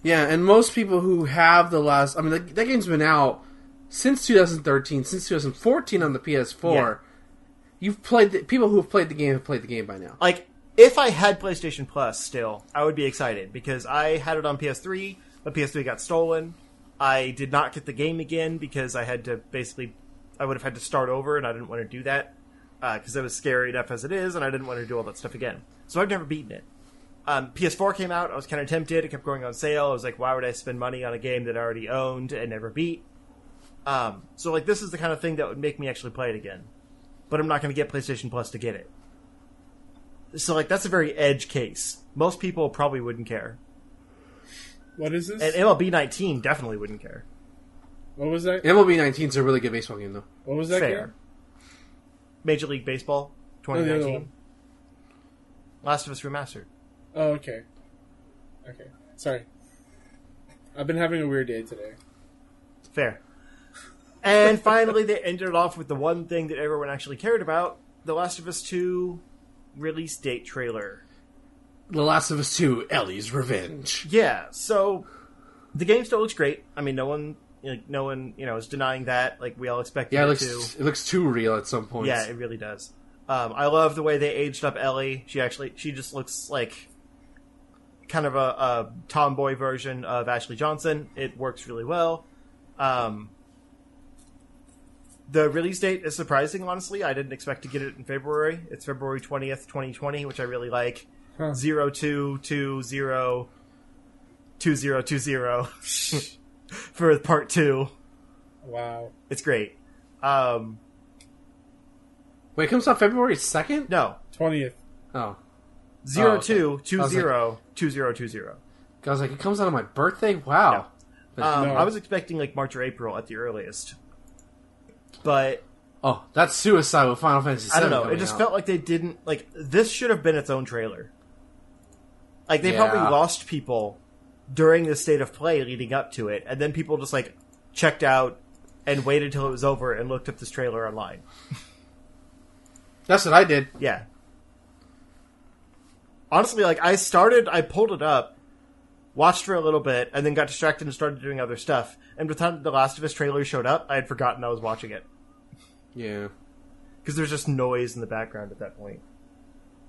Yeah, and most people who have the last. I mean, that, that game's been out since 2013, since 2014 on the PS4. Yeah. You've played the, people who have played the game have played the game by now. Like, if I had PlayStation Plus still, I would be excited because I had it on PS3, but PS3 got stolen. I did not get the game again because I had to basically, I would have had to start over, and I didn't want to do that because it was scary enough as it is, and I didn't want to do all that stuff again. So I've never beaten it. Um, PS4 came out. I was kind of tempted. It kept going on sale. I was like, why would I spend money on a game that I already owned and never beat? Um, so like, this is the kind of thing that would make me actually play it again. But I'm not going to get PlayStation Plus to get it. So like, that's a very edge case. Most people probably wouldn't care, What is this? and MLB 19 definitely wouldn't care. what was that? MLB 19 is a really good baseball game, though. What was that Fair. game? Major League Baseball Oh, the other 2019. one. Last of Us Remastered. Oh, okay. Okay. Sorry. I've been having a weird day today. Fair. And finally, they ended it off with the one thing that everyone actually cared about: The Last of Us 2 release date trailer. The Last of Us 2: Ellie's Revenge. Yeah, so the game still looks great. I mean, no one, like, no one, you know, is denying that. Like we all expected Yeah, it it looks to. it looks too real at some point. Yeah, it really does. Um, I love the way they aged up Ellie. She actually, she just looks like kind of a, a tomboy version of Ashley Johnson. It works really well. Um, the release date is surprising, honestly. I didn't expect to get it in February. It's February 20th, 2020, which I really like. Huh. Zero two two zero two zero two zero <laughs> for part two. Wow. It's great. Um, Wait, it comes out February second. no, 20th. Oh, Zero Oh, okay. two two I was like- zero two zero two zero. I was like, it comes out on my birthday. Wow. But- Um, No. I was expecting like March or April at the earliest, but oh, that's suicide with Final Fantasy. VII I don't know. It just out. felt like they didn't like this. Should have been its own trailer. Like they Yeah. probably lost people during the state of play leading up to it, and then people just like checked out and waited till it was over and looked up this trailer online. <laughs> That's what I did. Yeah. Honestly, like I started, I pulled it up, watched for a little bit, and then got distracted and started doing other stuff. And by the time the Last of Us trailer showed up, I had forgotten I was watching it Yeah. because there's just noise in the background at that point.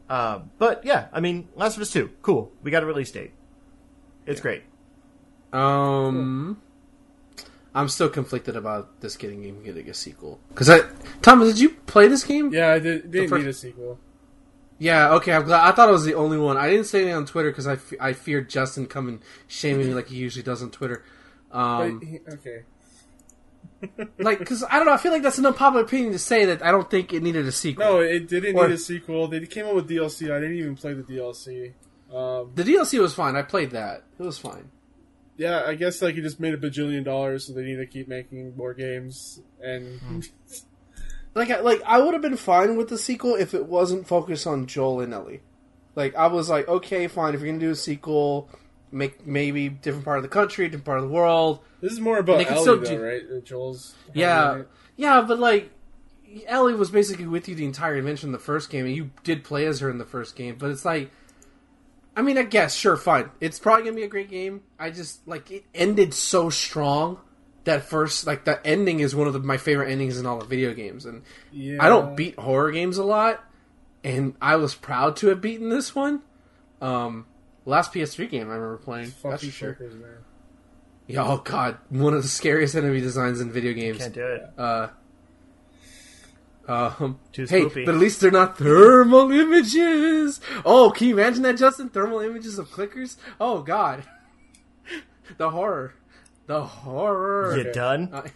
Um, but yeah, I mean, Last of Us Two, cool. We got a release date. It's great. Um, I'm still conflicted about this getting game getting a sequel. Because I, Thomas, did you play this game? Yeah, I did, didn't first- need a sequel. Yeah, okay. I'm glad. I thought I was the only one. I didn't say anything on Twitter because I, fe- I feared Justin coming shaming me like he usually does on Twitter. But Um, he- okay. Like because I don't know. I feel like that's an unpopular opinion to say that I don't think it needed a sequel. No, it didn't Or- need a sequel. They came up with DLC. I didn't even play the DLC. Um, The DLC was fine. I played that. It was fine. yeah, I guess like you just made a bajillion dollars, so they need to keep making more games. And <laughs> Like, I, like I would have been fine with the sequel if it wasn't focused on Joel and Ellie. Like, I was like, okay, fine. If you're gonna do a sequel, make maybe different part of the country, different part of the world. This is more about Ellie, still though, do- right? Joel's Yeah, yeah, but like, Ellie was basically with you the entire adventure in the first game, and you did play as her in the first game. But it's like, I mean, I guess sure, fine. It's probably gonna be a great game. I just like it ended so strong. That first, like that ending, is one of the, my favorite endings in all the video games, and Yeah. I don't beat horror games a lot, and I was proud to have beaten this one. Um, last PS3 game I remember playing. That's for sure. fuckers. Yeah, oh god, one of the scariest enemy designs in video games. Can't do it. Uh, um, Too hey, spoopy. but at least they're not thermal images. Oh, can you imagine that, Justin? Thermal images of clickers. Oh God, <laughs> the horror, the horror. You done? Uh,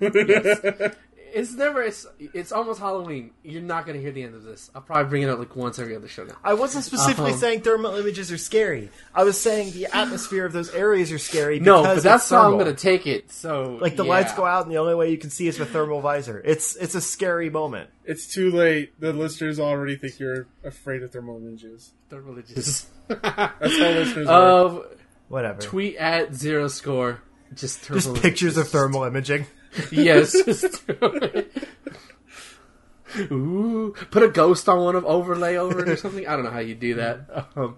<laughs> yes. It's never. It's it's almost Halloween. You're not gonna hear the end of this. I'll probably bring it up like once every other show now. I wasn't specifically Um, saying thermal images are scary. I was saying the atmosphere of those areas are scary. No, because but that's it's how I'm thermal. gonna take it. So Like the yeah. lights go out, and the only way you can see is with thermal visor. It's it's a scary moment. It's too late. The listeners already think you're afraid of thermal images. They're religious. That's how listeners work. um, Whatever. tweet at zero score. Just thermal Just pictures of thermal imaging. Yes. just do it. Ooh, put a ghost on one of overlay over it or something. I don't know how you do that. <laughs> Um,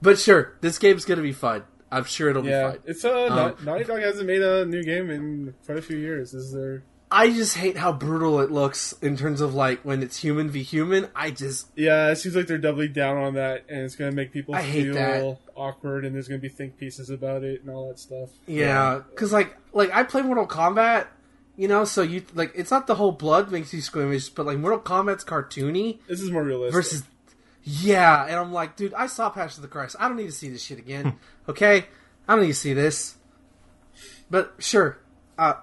but sure, this game's gonna be fun. I'm sure it'll Yeah, be fun. it's uh, Um, Naughty- Dog hasn't made a new game in quite a few years. Is there? I just hate how brutal it looks in terms of like when it's human v human. I just yeah. It seems like they're doubling down on that, and it's gonna make people I hate feel that. awkward, and there's gonna be think pieces about it and all that stuff. yeah, because like like I play Mortal Kombat. You know, so you like it's not the whole blood makes you squeamish, but like Mortal Kombat's cartoony This is more realistic. versus yeah, and I'm like, dude, I saw Passion of the Christ. I don't need to see this shit again. <laughs> okay, I don't need to see this. But sure, uh,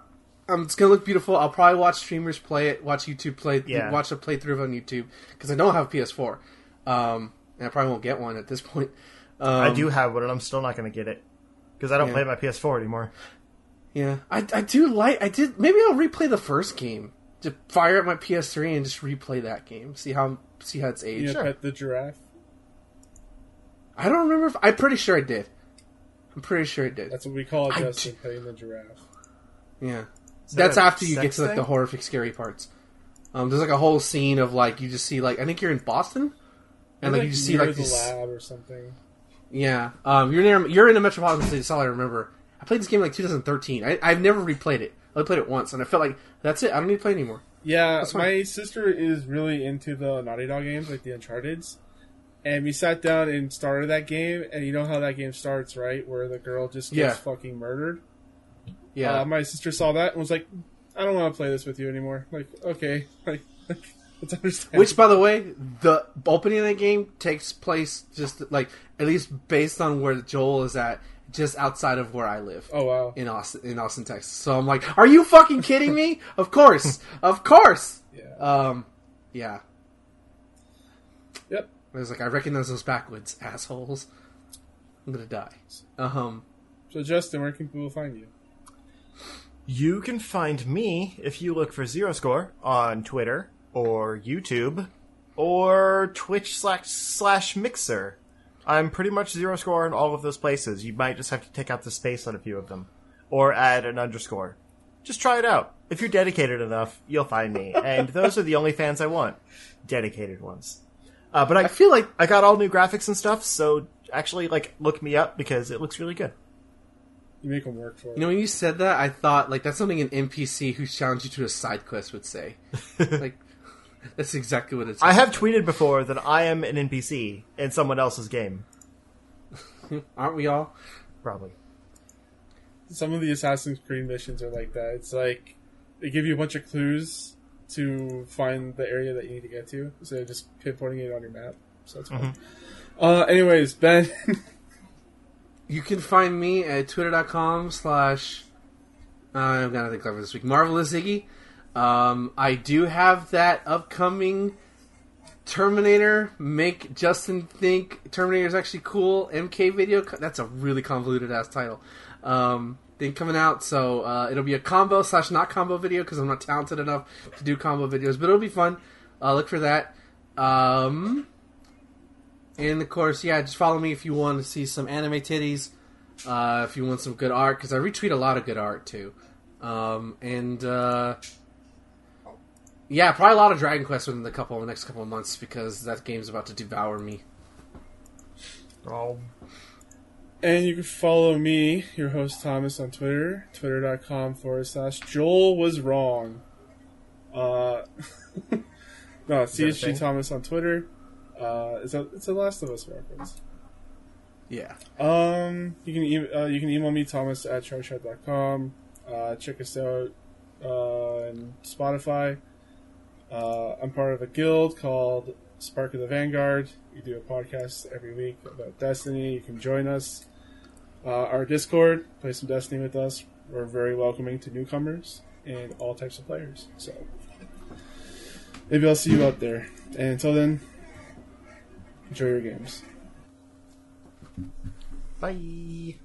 um, it's gonna look beautiful. I'll probably watch streamers play it, watch YouTube play, Yeah. watch a playthrough on YouTube because I don't have a PS4, um, and I probably won't get one at this point. Um, I do have one, and I'm still not going to get it because I don't Yeah. play my PS4 anymore. Yeah, I, I do like. I did. Maybe I'll replay the first game. to fire up my PS3 and just replay that game. See how see how it's you aged. know, pet the giraffe. I don't remember. if I'm pretty sure I did. I'm pretty sure I did. That's what we call it, I Justin, d- petting the giraffe. Yeah, that that's after you get to like the horrific, scary parts. Um, there's like a whole scene of like you just see like I think you're in Boston, and like you just see like the this. lab or something. Yeah, um, you're near you're in a metropolitan city. That's all I remember. I played this game in, like 2013. I, I've never replayed it. I only played it once, and I felt like that's it. I don't need to play anymore. Yeah, my sister is really into the Naughty Dog games, like the Uncharted's. And we sat down and started that game, and you know how that game starts, right? Where the girl just gets Yeah. fucking murdered. Yeah, Uh, my sister saw that and was like, "I don't want to play this with you anymore." Like, okay, <laughs> like, like let's understand. Which, by the way, the opening of that game takes place just like at least based on where Joel is at, just outside of where I live oh wow, in Austin, in Austin, Texas. So I'm like, are you fucking kidding me? <laughs> of course, of course. yeah, Um, yeah. yep. I was like, I recognize those backwoods assholes. I'm gonna die. Um, So Justin, where can people find you? You can find me if you look for Zero Score on Twitter or YouTube or Twitch slash slash Mixer. I'm pretty much Zero Score in all of those places. You might just have to take out the space on a few of them or add an underscore. Just try it out. If you're dedicated enough, you'll find me. <laughs> And those are the only fans I want. Dedicated ones. Uh, but I, I feel like I got all new graphics and stuff, so actually, like, look me up because it looks really good. You make them work for it. you know when you said that, I thought like that's something an NPC who challenged you to a side quest would say. <laughs> like <laughs> that's exactly what it's. I have <laughs> tweeted before that I am an NPC in someone else's game. <laughs> Aren't we all? Probably. Some of the Assassin's Creed missions are like that. It's like they give you a bunch of clues to find the area that you need to get to, instead of just pinpointing it on your map. So that's fun. Uh, anyways, Ben, You can find me at twitter.com slash I'm gonna think clever this week. Marvelous Iggy. Um, I do have that upcoming Terminator. Make Justin think Terminator is actually cool. MK video. That's a really convoluted ass title. Um, thing coming out, so uh, it'll be a combo slash not combo video because I'm not talented enough to do combo videos, but it'll be fun. Uh, look for that. Um, and of course, yeah, just follow me if you want to see some anime titties. Uh, if you want some good art, because I retweet a lot of good art too. Um, and uh, yeah, probably a lot of Dragon Quest within the couple next couple of months because that game's about to devour me. Oh, And you can follow me, your host Thomas, on Twitter, twitter.com forward slash Joel was wrong. Uh, <laughs> no, that a CHG? Thomas on Twitter. Uh, it's a it's a Last of Us reference. Yeah. Um, you can e- uh, you can email me Thomas at charshot.com. Uh, check us out uh, on Spotify. Uh, I'm part of a guild called Spark of the Vanguard. We do a podcast every week about Destiny. You can join us. Uh, our Discord, play some Destiny with us. We're very welcoming to newcomers and all types of players. So maybe I'll see you out there. And until then, enjoy your games. bye.